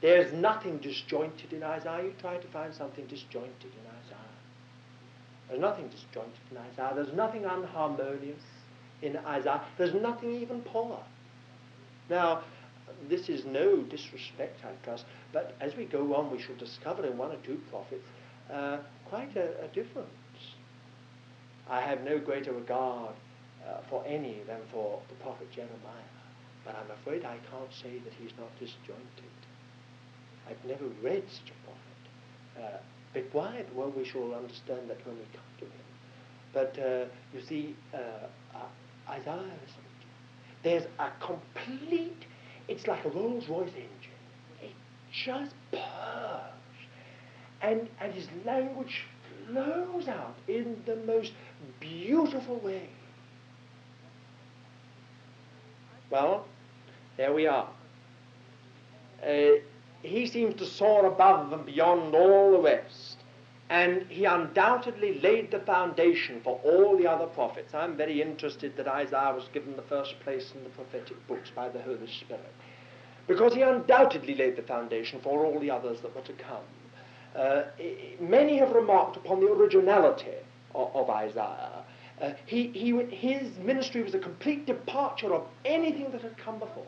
There's nothing disjointed in Isaiah. You try to find something disjointed in Isaiah. There's nothing disjointed in Isaiah. There's nothing unharmonious in Isaiah. There's nothing even poor. Now, this is no disrespect, I trust, but as we go on, we shall discover in one or two prophets uh, quite a, a, difference. I have no greater regard uh, for any than for the prophet Jeremiah, but I'm afraid I can't say that he's not disjointed. I've never read such a prophet. Uh, but why? Well, we shall understand that when we come to him. But uh, you see, uh, Isaiah, there's a complete, it's like a Rolls Royce engine. It just purrs. And, and his language flows out in the most beautiful way. Well, there we are. Uh, he seems to soar above and beyond all the rest. And he undoubtedly laid the foundation for all the other prophets. I'm very interested that Isaiah was given the first place in the prophetic books by the Holy Spirit. Because he undoubtedly laid the foundation for all the others that were to come. Uh, many have remarked upon the originality of, of Isaiah. Uh, he, he, his ministry was a complete departure of anything that had come before.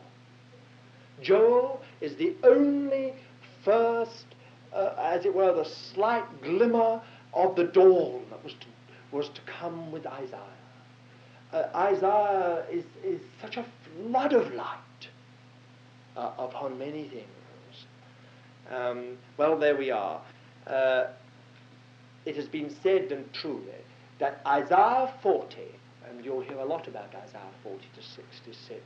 Joel is the only as it were, the slight glimmer of the dawn that was to, was to come with Isaiah. Uh, Isaiah is, is such a flood of light uh, upon many things. Um, well, there we are. Uh, it has been said, and truly, that Isaiah 40, and you'll hear a lot about Isaiah 40 to 66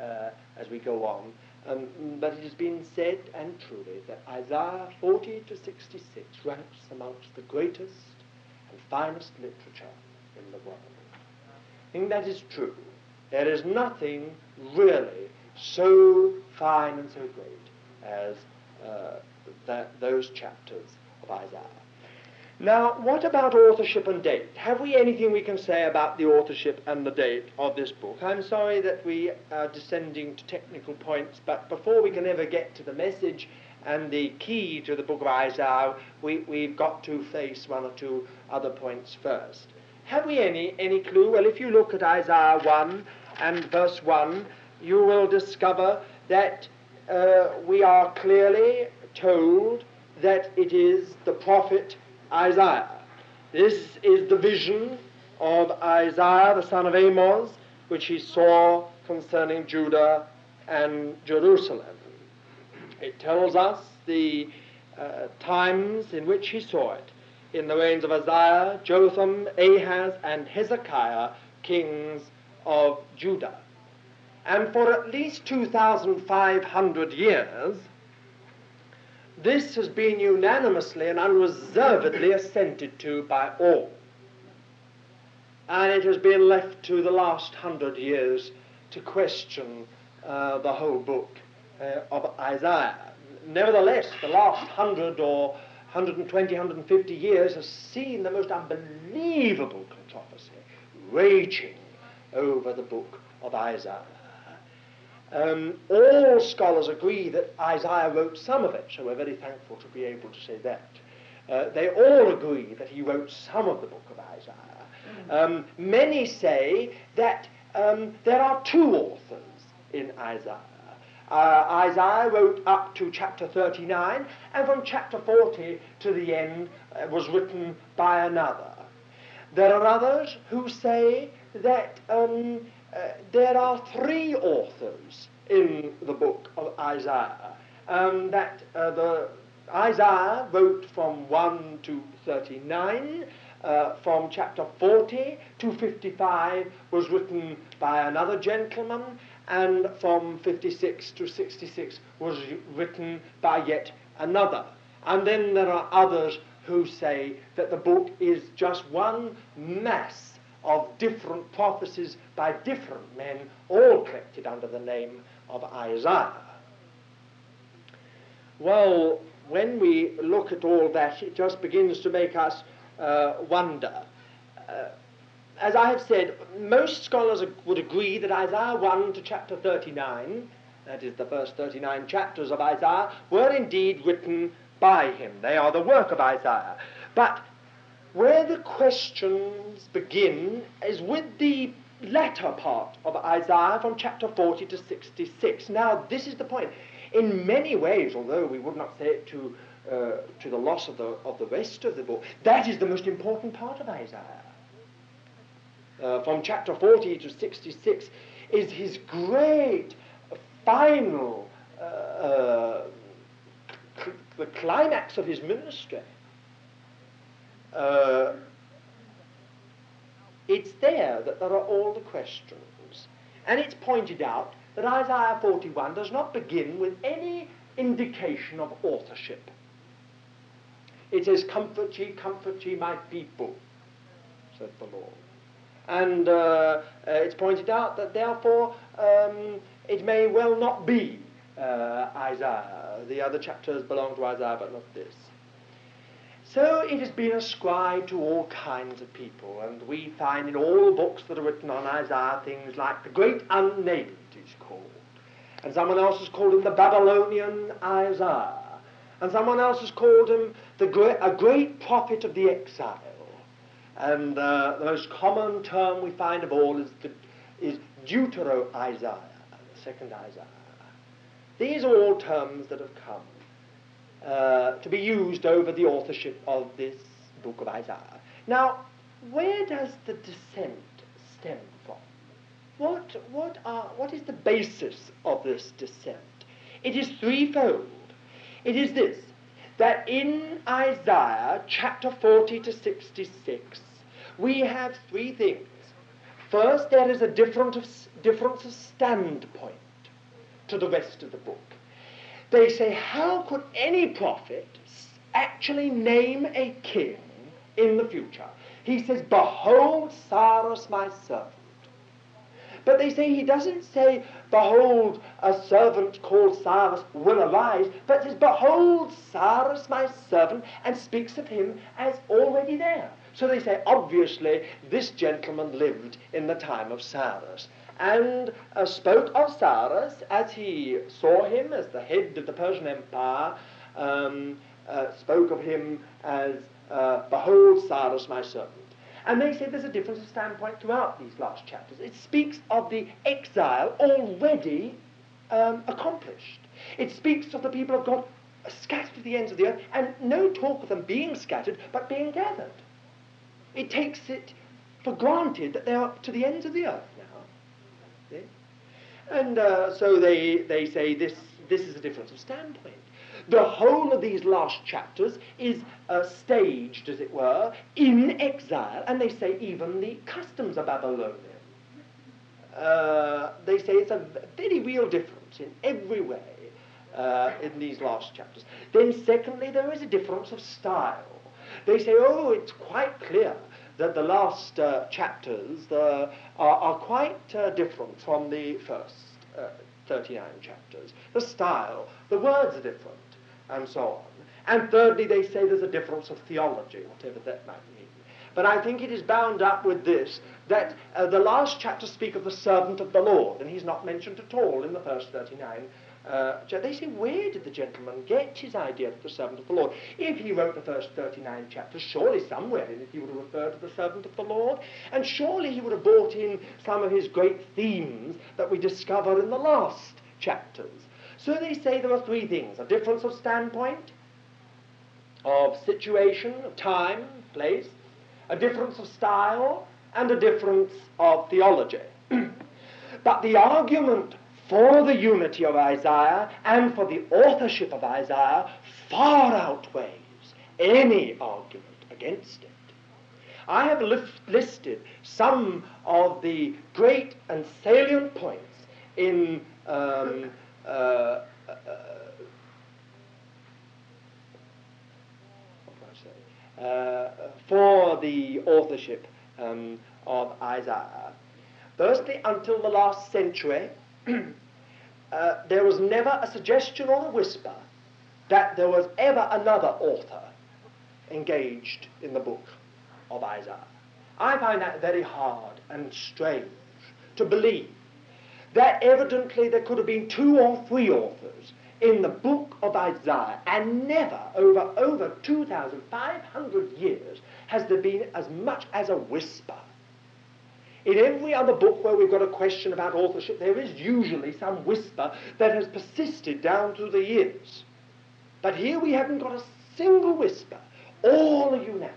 uh, as we go on, um, but it has been said, and truly, that Isaiah 40 to 66 ranks amongst the greatest and finest literature in the world. I think that is true. There is nothing really so fine and so great as uh, that, those chapters of Isaiah. Now, what about authorship and date? Have we anything we can say about the authorship and the date of this book? I'm sorry that we are descending to technical points, but before we can ever get to the message and the key to the book of Isaiah, we, we've got to face one or two other points first. Have we any, any clue? Well, if you look at Isaiah 1 and verse 1, you will discover that uh, we are clearly told that it is the prophet Isaiah. This is the vision of Isaiah, the son of Amos, which he saw concerning Judah and Jerusalem. It tells us the uh, times in which he saw it in the reigns of Uzziah, Jotham, Ahaz, and Hezekiah, kings of Judah. And for at least 2,500 years, this has been unanimously and unreservedly assented to by all. And it has been left to the last hundred years to question uh, the whole book uh, of Isaiah. Nevertheless, the last hundred or 120, 150 years has seen the most unbelievable controversy raging over the book of Isaiah. Um, all scholars agree that Isaiah wrote some of it, so we're very thankful to be able to say that. Uh, they all agree that he wrote some of the book of Isaiah. Um, many say that um, there are two authors in Isaiah. uh, Isaiah wrote up to chapter 39, and from chapter 40 to the end uh, was written by another. There are others who say that um, uh, there are three authors in the book of Isaiah. Um, that uh, the Isaiah wrote from 1 to 39, uh, from chapter 40 to 55 was written by another gentleman, and from 56 to 66 was written by yet another. And then there are others who say that the book is just one mass of different prophecies by different men, all collected under the name of Isaiah. Well, when we look at all that, it just begins to make us uh, wonder. Uh, as I have said, most scholars would agree that Isaiah 1 to chapter 39, that is the first 39 chapters of Isaiah, were indeed written by him. They are the work of Isaiah. But where the questions begin is with the latter part of Isaiah from chapter 40 to 66. Now, this is the point. In many ways, although we would not say it to, uh, to the loss of the, of the rest of the book, that is the most important part of Isaiah uh, from chapter 40 to 66 is his great final uh, uh, cl- the climax of his ministry. Uh, it's there that there are all the questions. And it's pointed out that Isaiah 41 does not begin with any indication of authorship. It says, Comfort ye, comfort ye, my people, said the Lord. And uh, uh, it's pointed out that therefore um, it may well not be uh, Isaiah. The other chapters belong to Isaiah, but not this. So it has been ascribed to all kinds of people, and we find in all the books that are written on Isaiah things like the Great Unnamed is called, and someone else has called him the Babylonian Isaiah, and someone else has called him the great, a great prophet of the exile. And uh, the most common term we find of all is, the, is Deutero Isaiah, the second Isaiah. These are all terms that have come uh, to be used over the authorship of this book of Isaiah. Now, where does the dissent stem from? What, what, are, what is the basis of this dissent? It is threefold. It is this that in Isaiah chapter 40 to 66, we have three things. First, there is a different of, difference of standpoint to the rest of the book. They say, how could any prophet actually name a king in the future? He says, Behold, Cyrus, my servant. But they say he doesn't say, Behold, a servant called Cyrus will arise, but says, Behold, Cyrus, my servant, and speaks of him as already there. So they say, obviously, this gentleman lived in the time of Cyrus and uh, spoke of Cyrus as he saw him as the head of the Persian Empire, um, uh, spoke of him as, uh, Behold, Cyrus, my servant. And they say there's a difference of standpoint throughout these last chapters. It speaks of the exile already um, accomplished. It speaks of the people of God scattered to the ends of the earth, and no talk of them being scattered, but being gathered. It takes it for granted that they are to the ends of the earth. And uh, so they, they say this, this is a difference of standpoint. The whole of these last chapters is uh, staged, as it were, in exile, and they say even the customs are Babylonian. Uh, they say it's a very real difference in every way uh, in these last chapters. Then, secondly, there is a difference of style. They say, oh, it's quite clear that the last uh, chapters uh, are, are, quite uh, different from the first uh, 39 chapters. The style, the words are different, and so on. And thirdly, they say there's a difference of theology, whatever that might mean. But I think it is bound up with this that uh, the last chapters speak of the servant of the Lord, and he's not mentioned at all in the first 39 uh, they say, where did the gentleman get his idea of the servant of the Lord? If he wrote the first 39 chapters, surely somewhere in it he would have referred to the servant of the Lord, and surely he would have brought in some of his great themes that we discover in the last chapters. So they say there are three things a difference of standpoint, of situation, of time, place, a difference of style, and a difference of theology. *clears throat* but the argument for the unity of Isaiah and for the authorship of Isaiah far outweighs any argument against it. I have listed some of the great and salient points in um, uh, uh, uh, for the authorship um, of Isaiah. Firstly, until the last century, *clears throat* uh, there was never a suggestion or a whisper that there was ever another author engaged in the book of Isaiah. I find that very hard and strange to believe that evidently there could have been two or three authors in the book of Isaiah, and never over over 2,500 years has there been as much as a whisper. In every other book where we've got a question about authorship, there is usually some whisper that has persisted down through the years. But here we haven't got a single whisper. All are unanimous.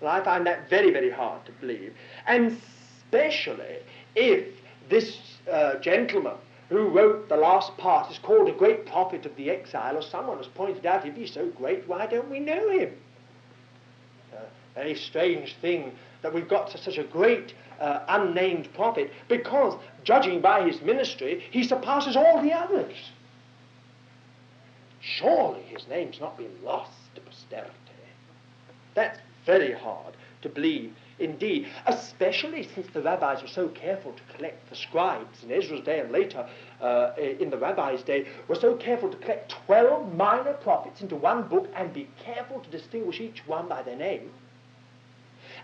And I find that very, very hard to believe. And especially if this uh, gentleman who wrote the last part is called a great prophet of the exile, or someone has pointed out, if he's so great, why don't we know him? A very strange thing that we've got such a great uh, unnamed prophet, because, judging by his ministry, he surpasses all the others. Surely his name's not been lost to posterity. That's very hard to believe indeed, especially since the rabbis were so careful to collect the scribes in Ezra's day and later uh, in the rabbis' day, were so careful to collect 12 minor prophets into one book and be careful to distinguish each one by their name.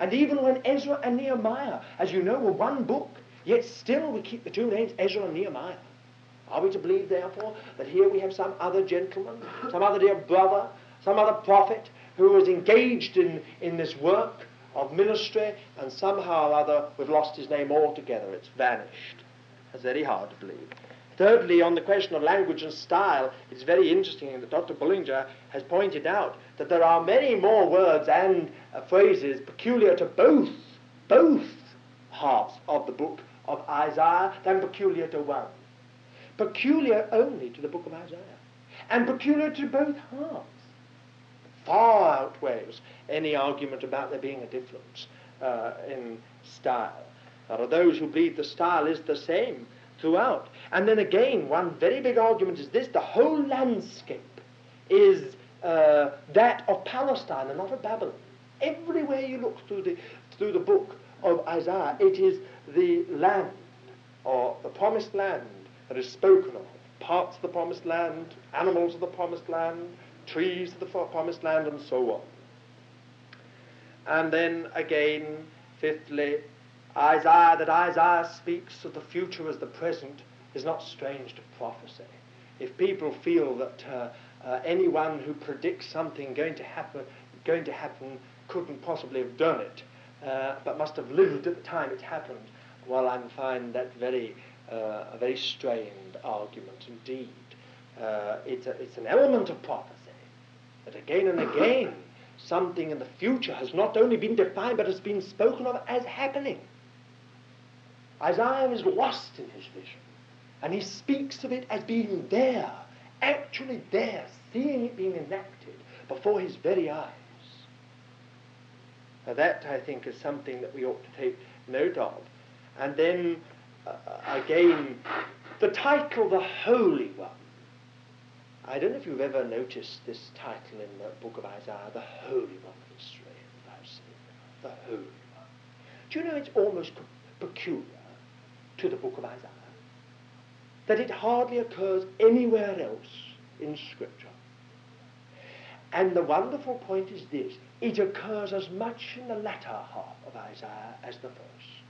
And even when Ezra and Nehemiah, as you know, were one book, yet still we keep the two names Ezra and Nehemiah. Are we to believe, therefore, that here we have some other gentleman, some other dear brother, some other prophet who was engaged in, in this work of ministry, and somehow or other we've lost his name altogether. It's vanished. That's very hard to believe. Thirdly, on the question of language and style, it's very interesting that Dr. Bullinger has pointed out that there are many more words and uh, phrases peculiar to both, both halves of the book of Isaiah than peculiar to one. Peculiar only to the book of Isaiah, and peculiar to both halves far outweighs any argument about there being a difference uh, in style. There are those who believe the style is the same throughout. And then again, one very big argument is this the whole landscape is uh, that of Palestine and not of Babylon. Everywhere you look through the, through the book of Isaiah, it is the land, or the promised land, that is spoken of. Parts of the promised land, animals of the promised land, trees of the promised land, and so on. And then again, fifthly, Isaiah, that Isaiah speaks of the future as the present is not strange to prophecy. If people feel that uh, uh, anyone who predicts something going to happen, going to happen couldn't possibly have done it, uh, but must have lived at the time it happened, well, I find that very, uh, a very strained argument indeed. Uh, it's, a, it's an element of prophecy that again and again something in the future has not only been defined but has been spoken of as happening. Isaiah is lost in his vision and he speaks of it as being there, actually there, seeing it being enacted before his very eyes. Now that, I think, is something that we ought to take note of. And then, uh, again, the title, The Holy One, I don't know if you've ever noticed this title in the book of Isaiah, the Holy One of Israel. The Holy One. Do you know it's almost peculiar to the book of Isaiah? That it hardly occurs anywhere else in Scripture. And the wonderful point is this it occurs as much in the latter half of Isaiah as the first.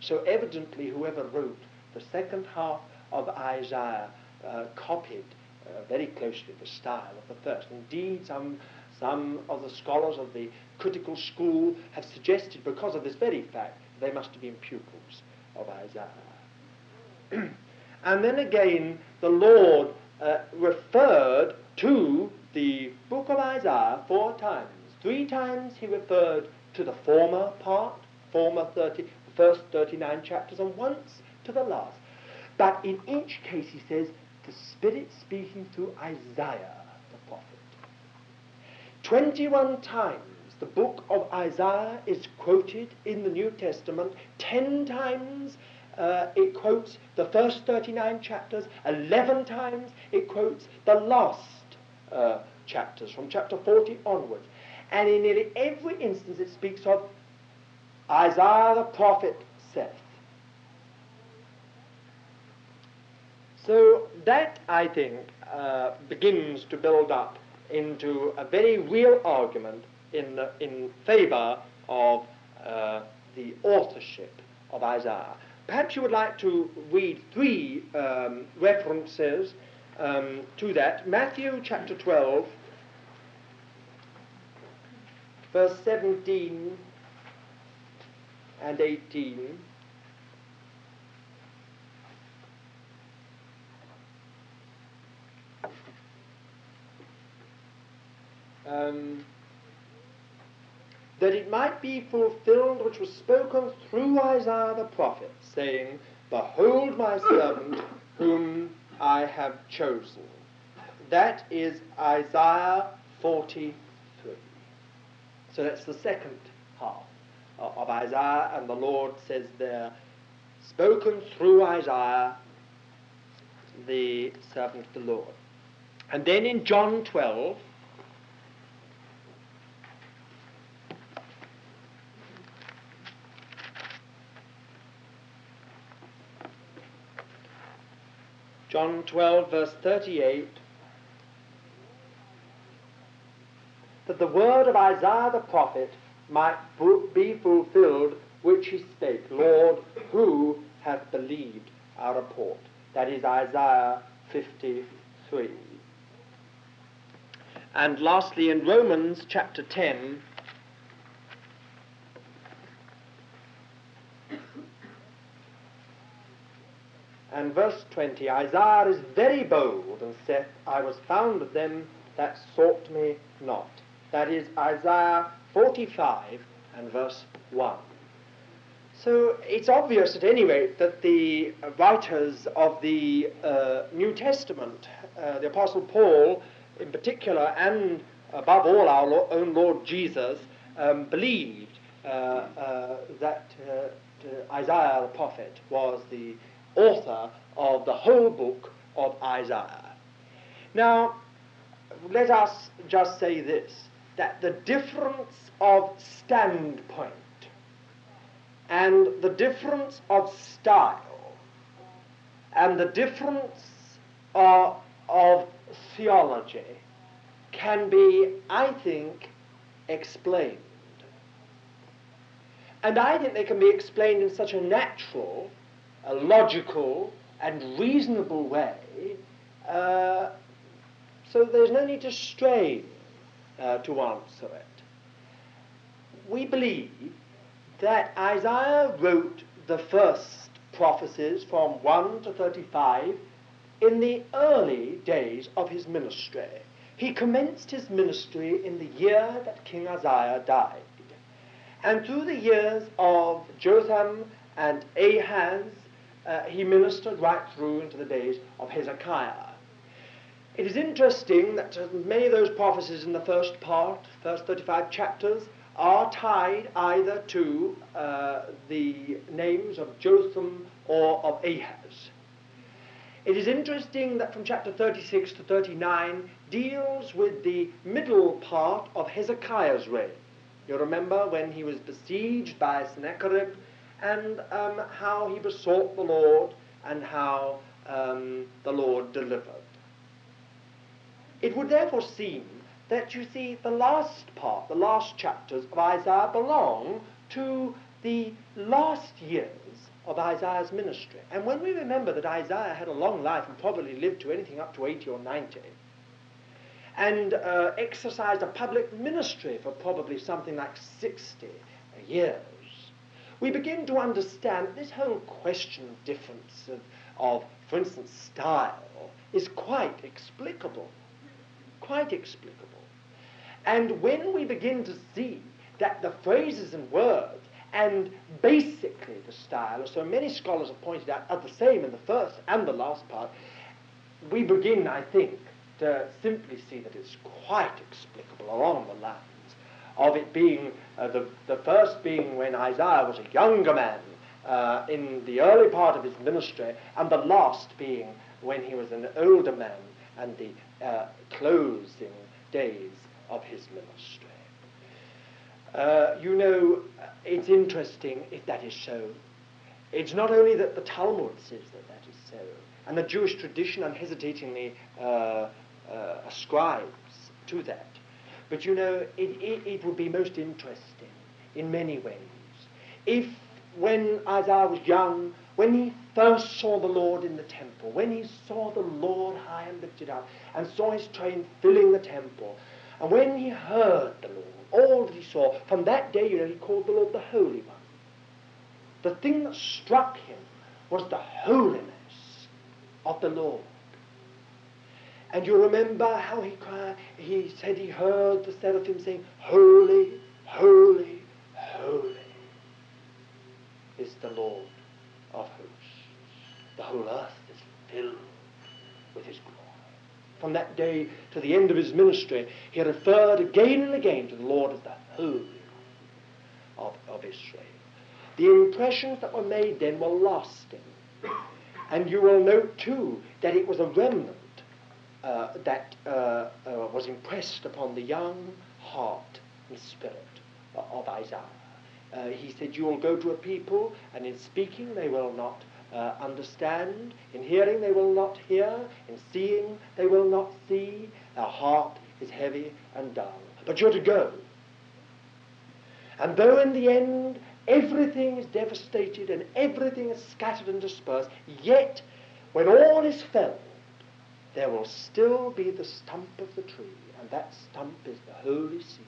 So evidently, whoever wrote the second half of Isaiah uh, copied uh, very closely the style of the first. Indeed, some, some of the scholars of the critical school have suggested, because of this very fact, they must have been pupils of *clears throat* Isaiah. And then again, the Lord uh, referred to the book of Isaiah four times. Three times he referred to the former part, former 30, first 39 chapters, and once to the last. But in each case, he says, the Spirit speaking through Isaiah the prophet. 21 times the book of Isaiah is quoted in the New Testament, 10 times uh, it quotes the first 39 chapters, 11 times it quotes the last uh, chapters, from chapter 40 onwards. And in nearly every instance it speaks of Isaiah the prophet saith. So that, I think, uh, begins to build up into a very real argument in, the, in favor of uh, the authorship of Isaiah. Perhaps you would like to read three um, references um, to that. Matthew chapter 12, verse 17 and 18. Um, that it might be fulfilled which was spoken through Isaiah the prophet, saying, Behold my servant whom I have chosen. That is Isaiah 43. So that's the second half of Isaiah, and the Lord says there, spoken through Isaiah, the servant of the Lord. And then in John 12, John 12, verse 38, that the word of Isaiah the prophet might be fulfilled, which he spake, Lord, who hath believed our report? That is Isaiah 53. And lastly, in Romans chapter 10, and verse 20, Isaiah is very bold and saith, I was found of them that sought me not. That is Isaiah 45 and verse 1. So it's obvious at any rate that the writers of the uh, New Testament, uh, the Apostle Paul in particular, and above all our own Lord Jesus, um, believed uh, uh that uh, Isaiah the prophet was the author of the whole book of Isaiah. Now, let us just say this that the difference of standpoint and the difference of style and the difference of, of theology can be, I think, explained. And I think they can be explained in such a natural a logical and reasonable way, uh, so there's no need to strain uh, to answer it. We believe that Isaiah wrote the first prophecies from 1 to 35 in the early days of his ministry. He commenced his ministry in the year that King Uzziah died. And through the years of Jotham and Ahaz uh, he ministered right through into the days of Hezekiah. It is interesting that many of those prophecies in the first part, first 35 chapters, are tied either to uh, the names of Jotham or of Ahaz. It is interesting that from chapter 36 to 39 deals with the middle part of Hezekiah's reign. You remember when he was besieged by Sennacherib and um, how he besought the Lord and how um, the Lord delivered. It would therefore seem that you see the last part, the last chapters of Isaiah belong to the last years of Isaiah's ministry. And when we remember that Isaiah had a long life and probably lived to anything up to 80 or 90, and uh, exercised a public ministry for probably something like 60 years, we begin to understand this whole question of difference of, of for instance, style is quite explicable. Quite explicable. And when we begin to see that the phrases and words and basically the style, as so many scholars have pointed out, are the same in the first and the last part, we begin, I think, to simply see that it's quite explicable along the lines of it being uh, the, the first being when Isaiah was a younger man uh, in the early part of his ministry, and the last being when he was an older man and the uh, closing days of his ministry. Uh, you know, it's interesting if that is so. It's not only that the Talmud says that that is so, and the Jewish tradition unhesitatingly uh, uh, ascribes to that, but you know, it, it, it would be most interesting in many ways if, when Isaiah was young, when he first saw the Lord in the temple, when he saw the Lord high and lifted up, and saw his train filling the temple, and when he heard the Lord, all that he saw, from that day, you know, he called the Lord the Holy One. The thing that struck him was the holiness of the Lord. And you remember how he cried, he said he heard the seraphim saying, Holy, holy, holy is the Lord of hosts. The whole earth is filled with his glory. From that day to the end of his ministry, he referred again and again to the Lord as the Holy of, of Israel. The impressions that were made then were lasting. And you will note too that it was a remnant uh, that uh, uh, was impressed upon the young heart and spirit of Isaiah. Uh, he said, You will go to a people, and in speaking they will not uh, understand, in hearing they will not hear, in seeing they will not see. Their heart is heavy and dull. But you're to go. And though in the end everything is devastated and everything is scattered and dispersed, yet when all is felled, there will still be the stump of the tree, and that stump is the holy seed,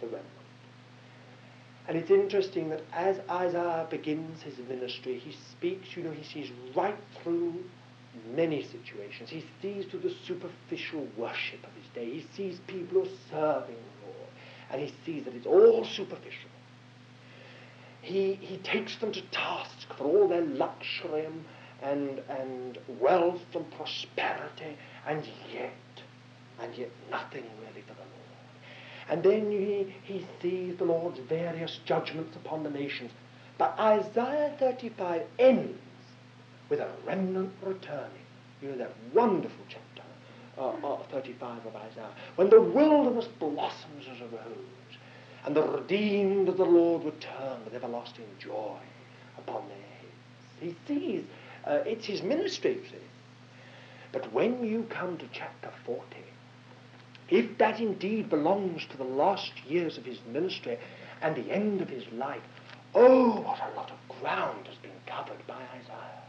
the remnant. And it's interesting that as Isaiah begins his ministry, he speaks, you know, he sees right through many situations. He sees through the superficial worship of his day. He sees people who are serving the Lord, and he sees that it's all superficial. He, he takes them to task for all their luxury and, and and wealth and prosperity, and yet, and yet nothing really for the Lord. And then he, he sees the Lord's various judgments upon the nations. But Isaiah 35 ends with a remnant returning. You know that wonderful chapter, uh, uh, 35 of Isaiah, when the wilderness blossoms as a rose, and the redeemed of the Lord return with everlasting joy upon their heads. He sees, uh, it's his ministry, see. But when you come to chapter 40, if that indeed belongs to the last years of his ministry and the end of his life, oh, what a lot of ground has been covered by Isaiah.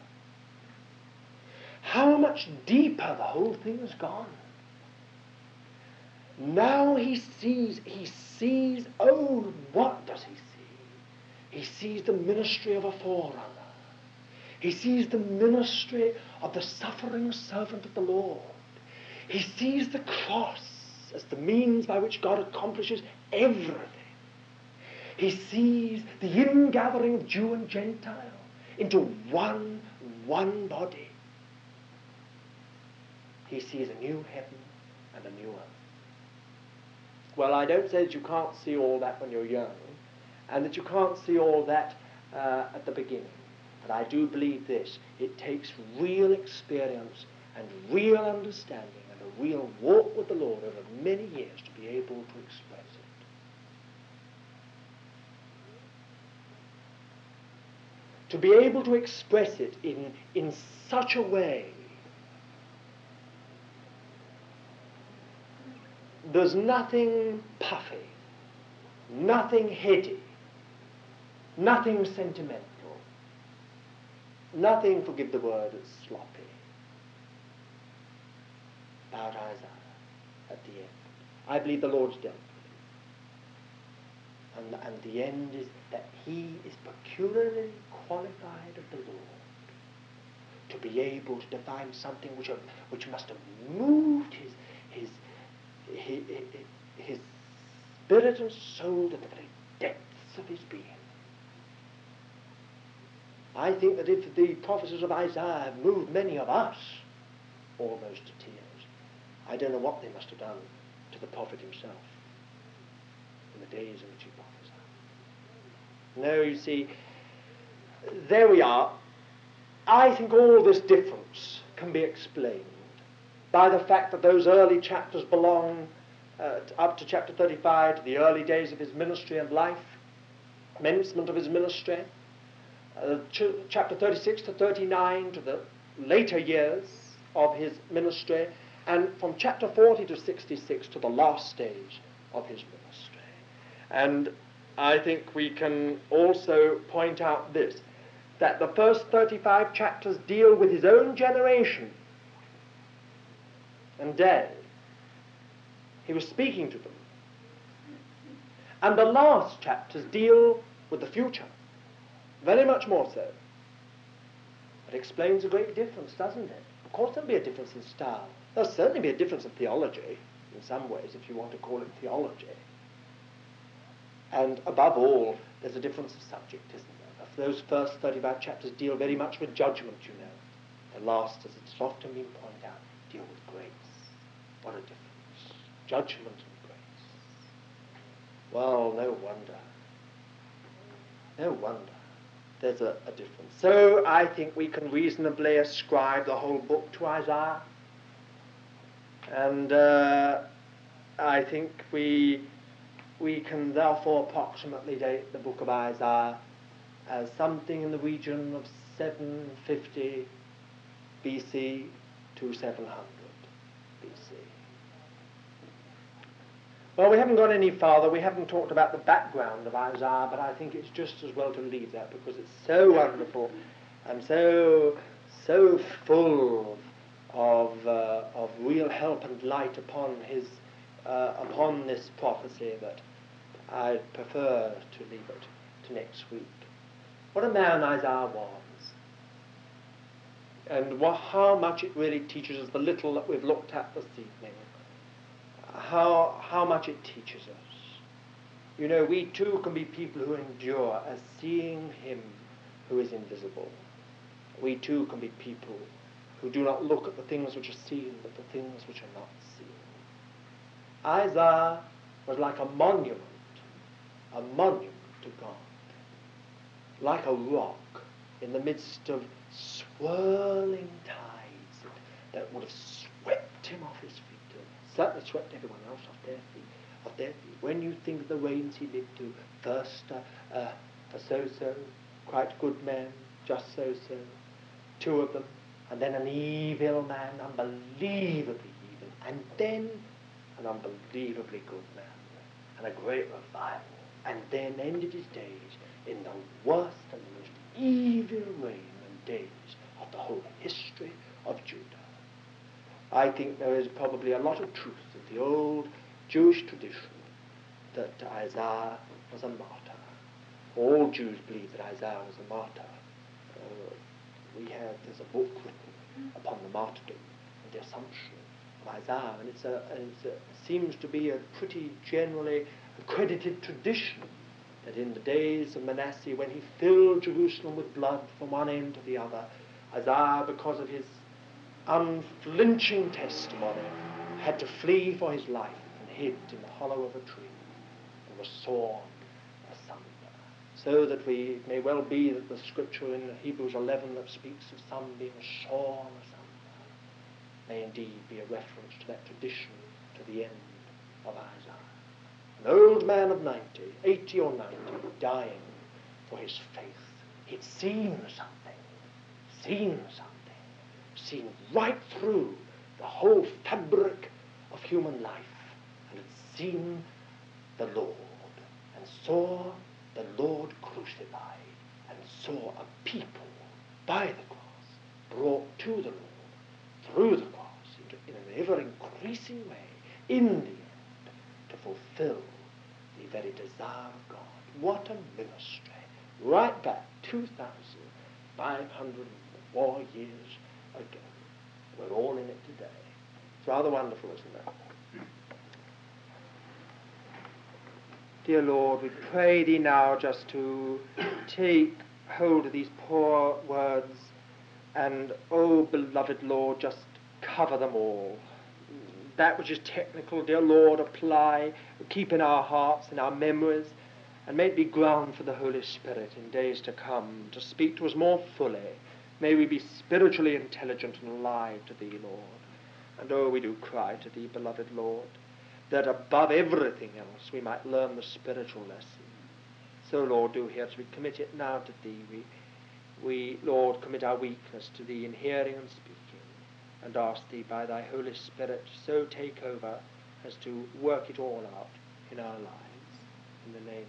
How much deeper the whole thing has gone. Now he sees, he sees, oh, what does he see? He sees the ministry of a forerunner. He sees the ministry of the suffering servant of the Lord. He sees the cross as the means by which God accomplishes everything. He sees the ingathering of Jew and Gentile into one, one body. He sees a new heaven and a new earth. Well, I don't say that you can't see all that when you're young, and that you can't see all that uh, at the beginning. But I do believe this. It takes real experience and real understanding and a real walk with the Lord over many years to be able to express it. To be able to express it in, in such a way. There's nothing puffy, nothing heady, nothing sentimental, nothing, forgive the word, sloppy about Isaiah at the end. I believe the Lord's dealt with And, and the end is that he is peculiarly qualified of the Lord to be able to define something which, have, which must have moved his, his, his, his spirit and soul to the very depths of his being. I think that if the prophecies of Isaiah have moved many of us almost to tears, I don't know what they must have done to the prophet himself in the days in which he prophesied. No, you see, there we are. I think all this difference can be explained by the fact that those early chapters belong uh, up to chapter 35 to the early days of his ministry and life, commencement of his ministry, uh, ch- chapter 36 to 39 to the later years of his ministry, and from chapter 40 to 66 to the last stage of his ministry. And I think we can also point out this that the first 35 chapters deal with his own generation and day. He was speaking to them. And the last chapters deal with the future, very much more so. It explains a great difference, doesn't it? Of course, there'll be a difference in style. There'll certainly be a difference in theology, in some ways, if you want to call it theology. And above all, there's a difference of subject, isn't there? Those first 35 chapters deal very much with judgment, you know. The last, as it's often been pointed out, deal with grace. What a difference. Judgment and grace. Well, no wonder. No wonder. There's a, a difference. So I think we can reasonably ascribe the whole book to Isaiah. And uh, I think we we can therefore approximately date the book of Isaiah as something in the region of 750 BC to 700 BC. Well, we haven't gone any farther. We haven't talked about the background of Isaiah, but I think it's just as well to leave that because it's so wonderful and so so full of uh, of real help and light upon his uh, upon this prophecy that I prefer to leave it to next week. What a man Isaiah was. And what, how much it really teaches us, the little that we've looked at this evening, how, how much it teaches us. You know, we too can be people who endure as seeing him who is invisible. We too can be people who do not look at the things which are seen, but the things which are not seen. Isaiah was like a monument, a monument to God, like a rock in the midst of swirling tides that, that would have swept him off his feet, certainly swept everyone else off their feet. Off their feet. When you think of the reigns he lived through, first uh, uh, a so-so, quite good man, just so-so, two of them, and then an evil man, unbelievably evil, and then an unbelievably good man and a great revival, and then ended his days in the worst and most evil reign and days of the whole history of Judah. I think there is probably a lot of truth in the old Jewish tradition that Isaiah was a martyr. All Jews believe that Isaiah was a martyr. Uh, we have, there's a book written upon the martyrdom and the assumption of Isaiah, and it seems to be a pretty generally accredited tradition that in the days of Manasseh, when he filled Jerusalem with blood from one end to the other, Isaiah, because of his unflinching testimony, had to flee for his life and hid in the hollow of a tree and was sawn asunder. So that we may well be that the scripture in Hebrews 11 that speaks of some being sawn asunder may indeed be a reference to that tradition to the end of Isaiah. An old man of 90, 80 or 90, dying for his faith. He'd seen something, seen something, seen right through the whole fabric of human life, and had seen the Lord, and saw the Lord crucified, and saw a people by the cross brought to the Lord through the cross into, in an ever increasing way in the end to fulfill the very desire of God. What a ministry. Right back 2,504 years ago. We're all in it today. It's rather wonderful, isn't it? Dear Lord, we pray Thee now just to take hold of these poor words and, oh, beloved Lord, just cover them all. That which is technical, dear Lord, apply, keep in our hearts, in our memories, and may it be ground for the Holy Spirit in days to come to speak to us more fully. May we be spiritually intelligent and alive to Thee, Lord. And oh, we do cry to Thee, beloved Lord, that above everything else we might learn the spiritual lesson. So, Lord, do hear us. We commit it now to Thee. We, we, Lord, commit our weakness to Thee in hearing and speaking, and ask Thee by Thy Holy Spirit so take over as to work it all out in our lives. In the name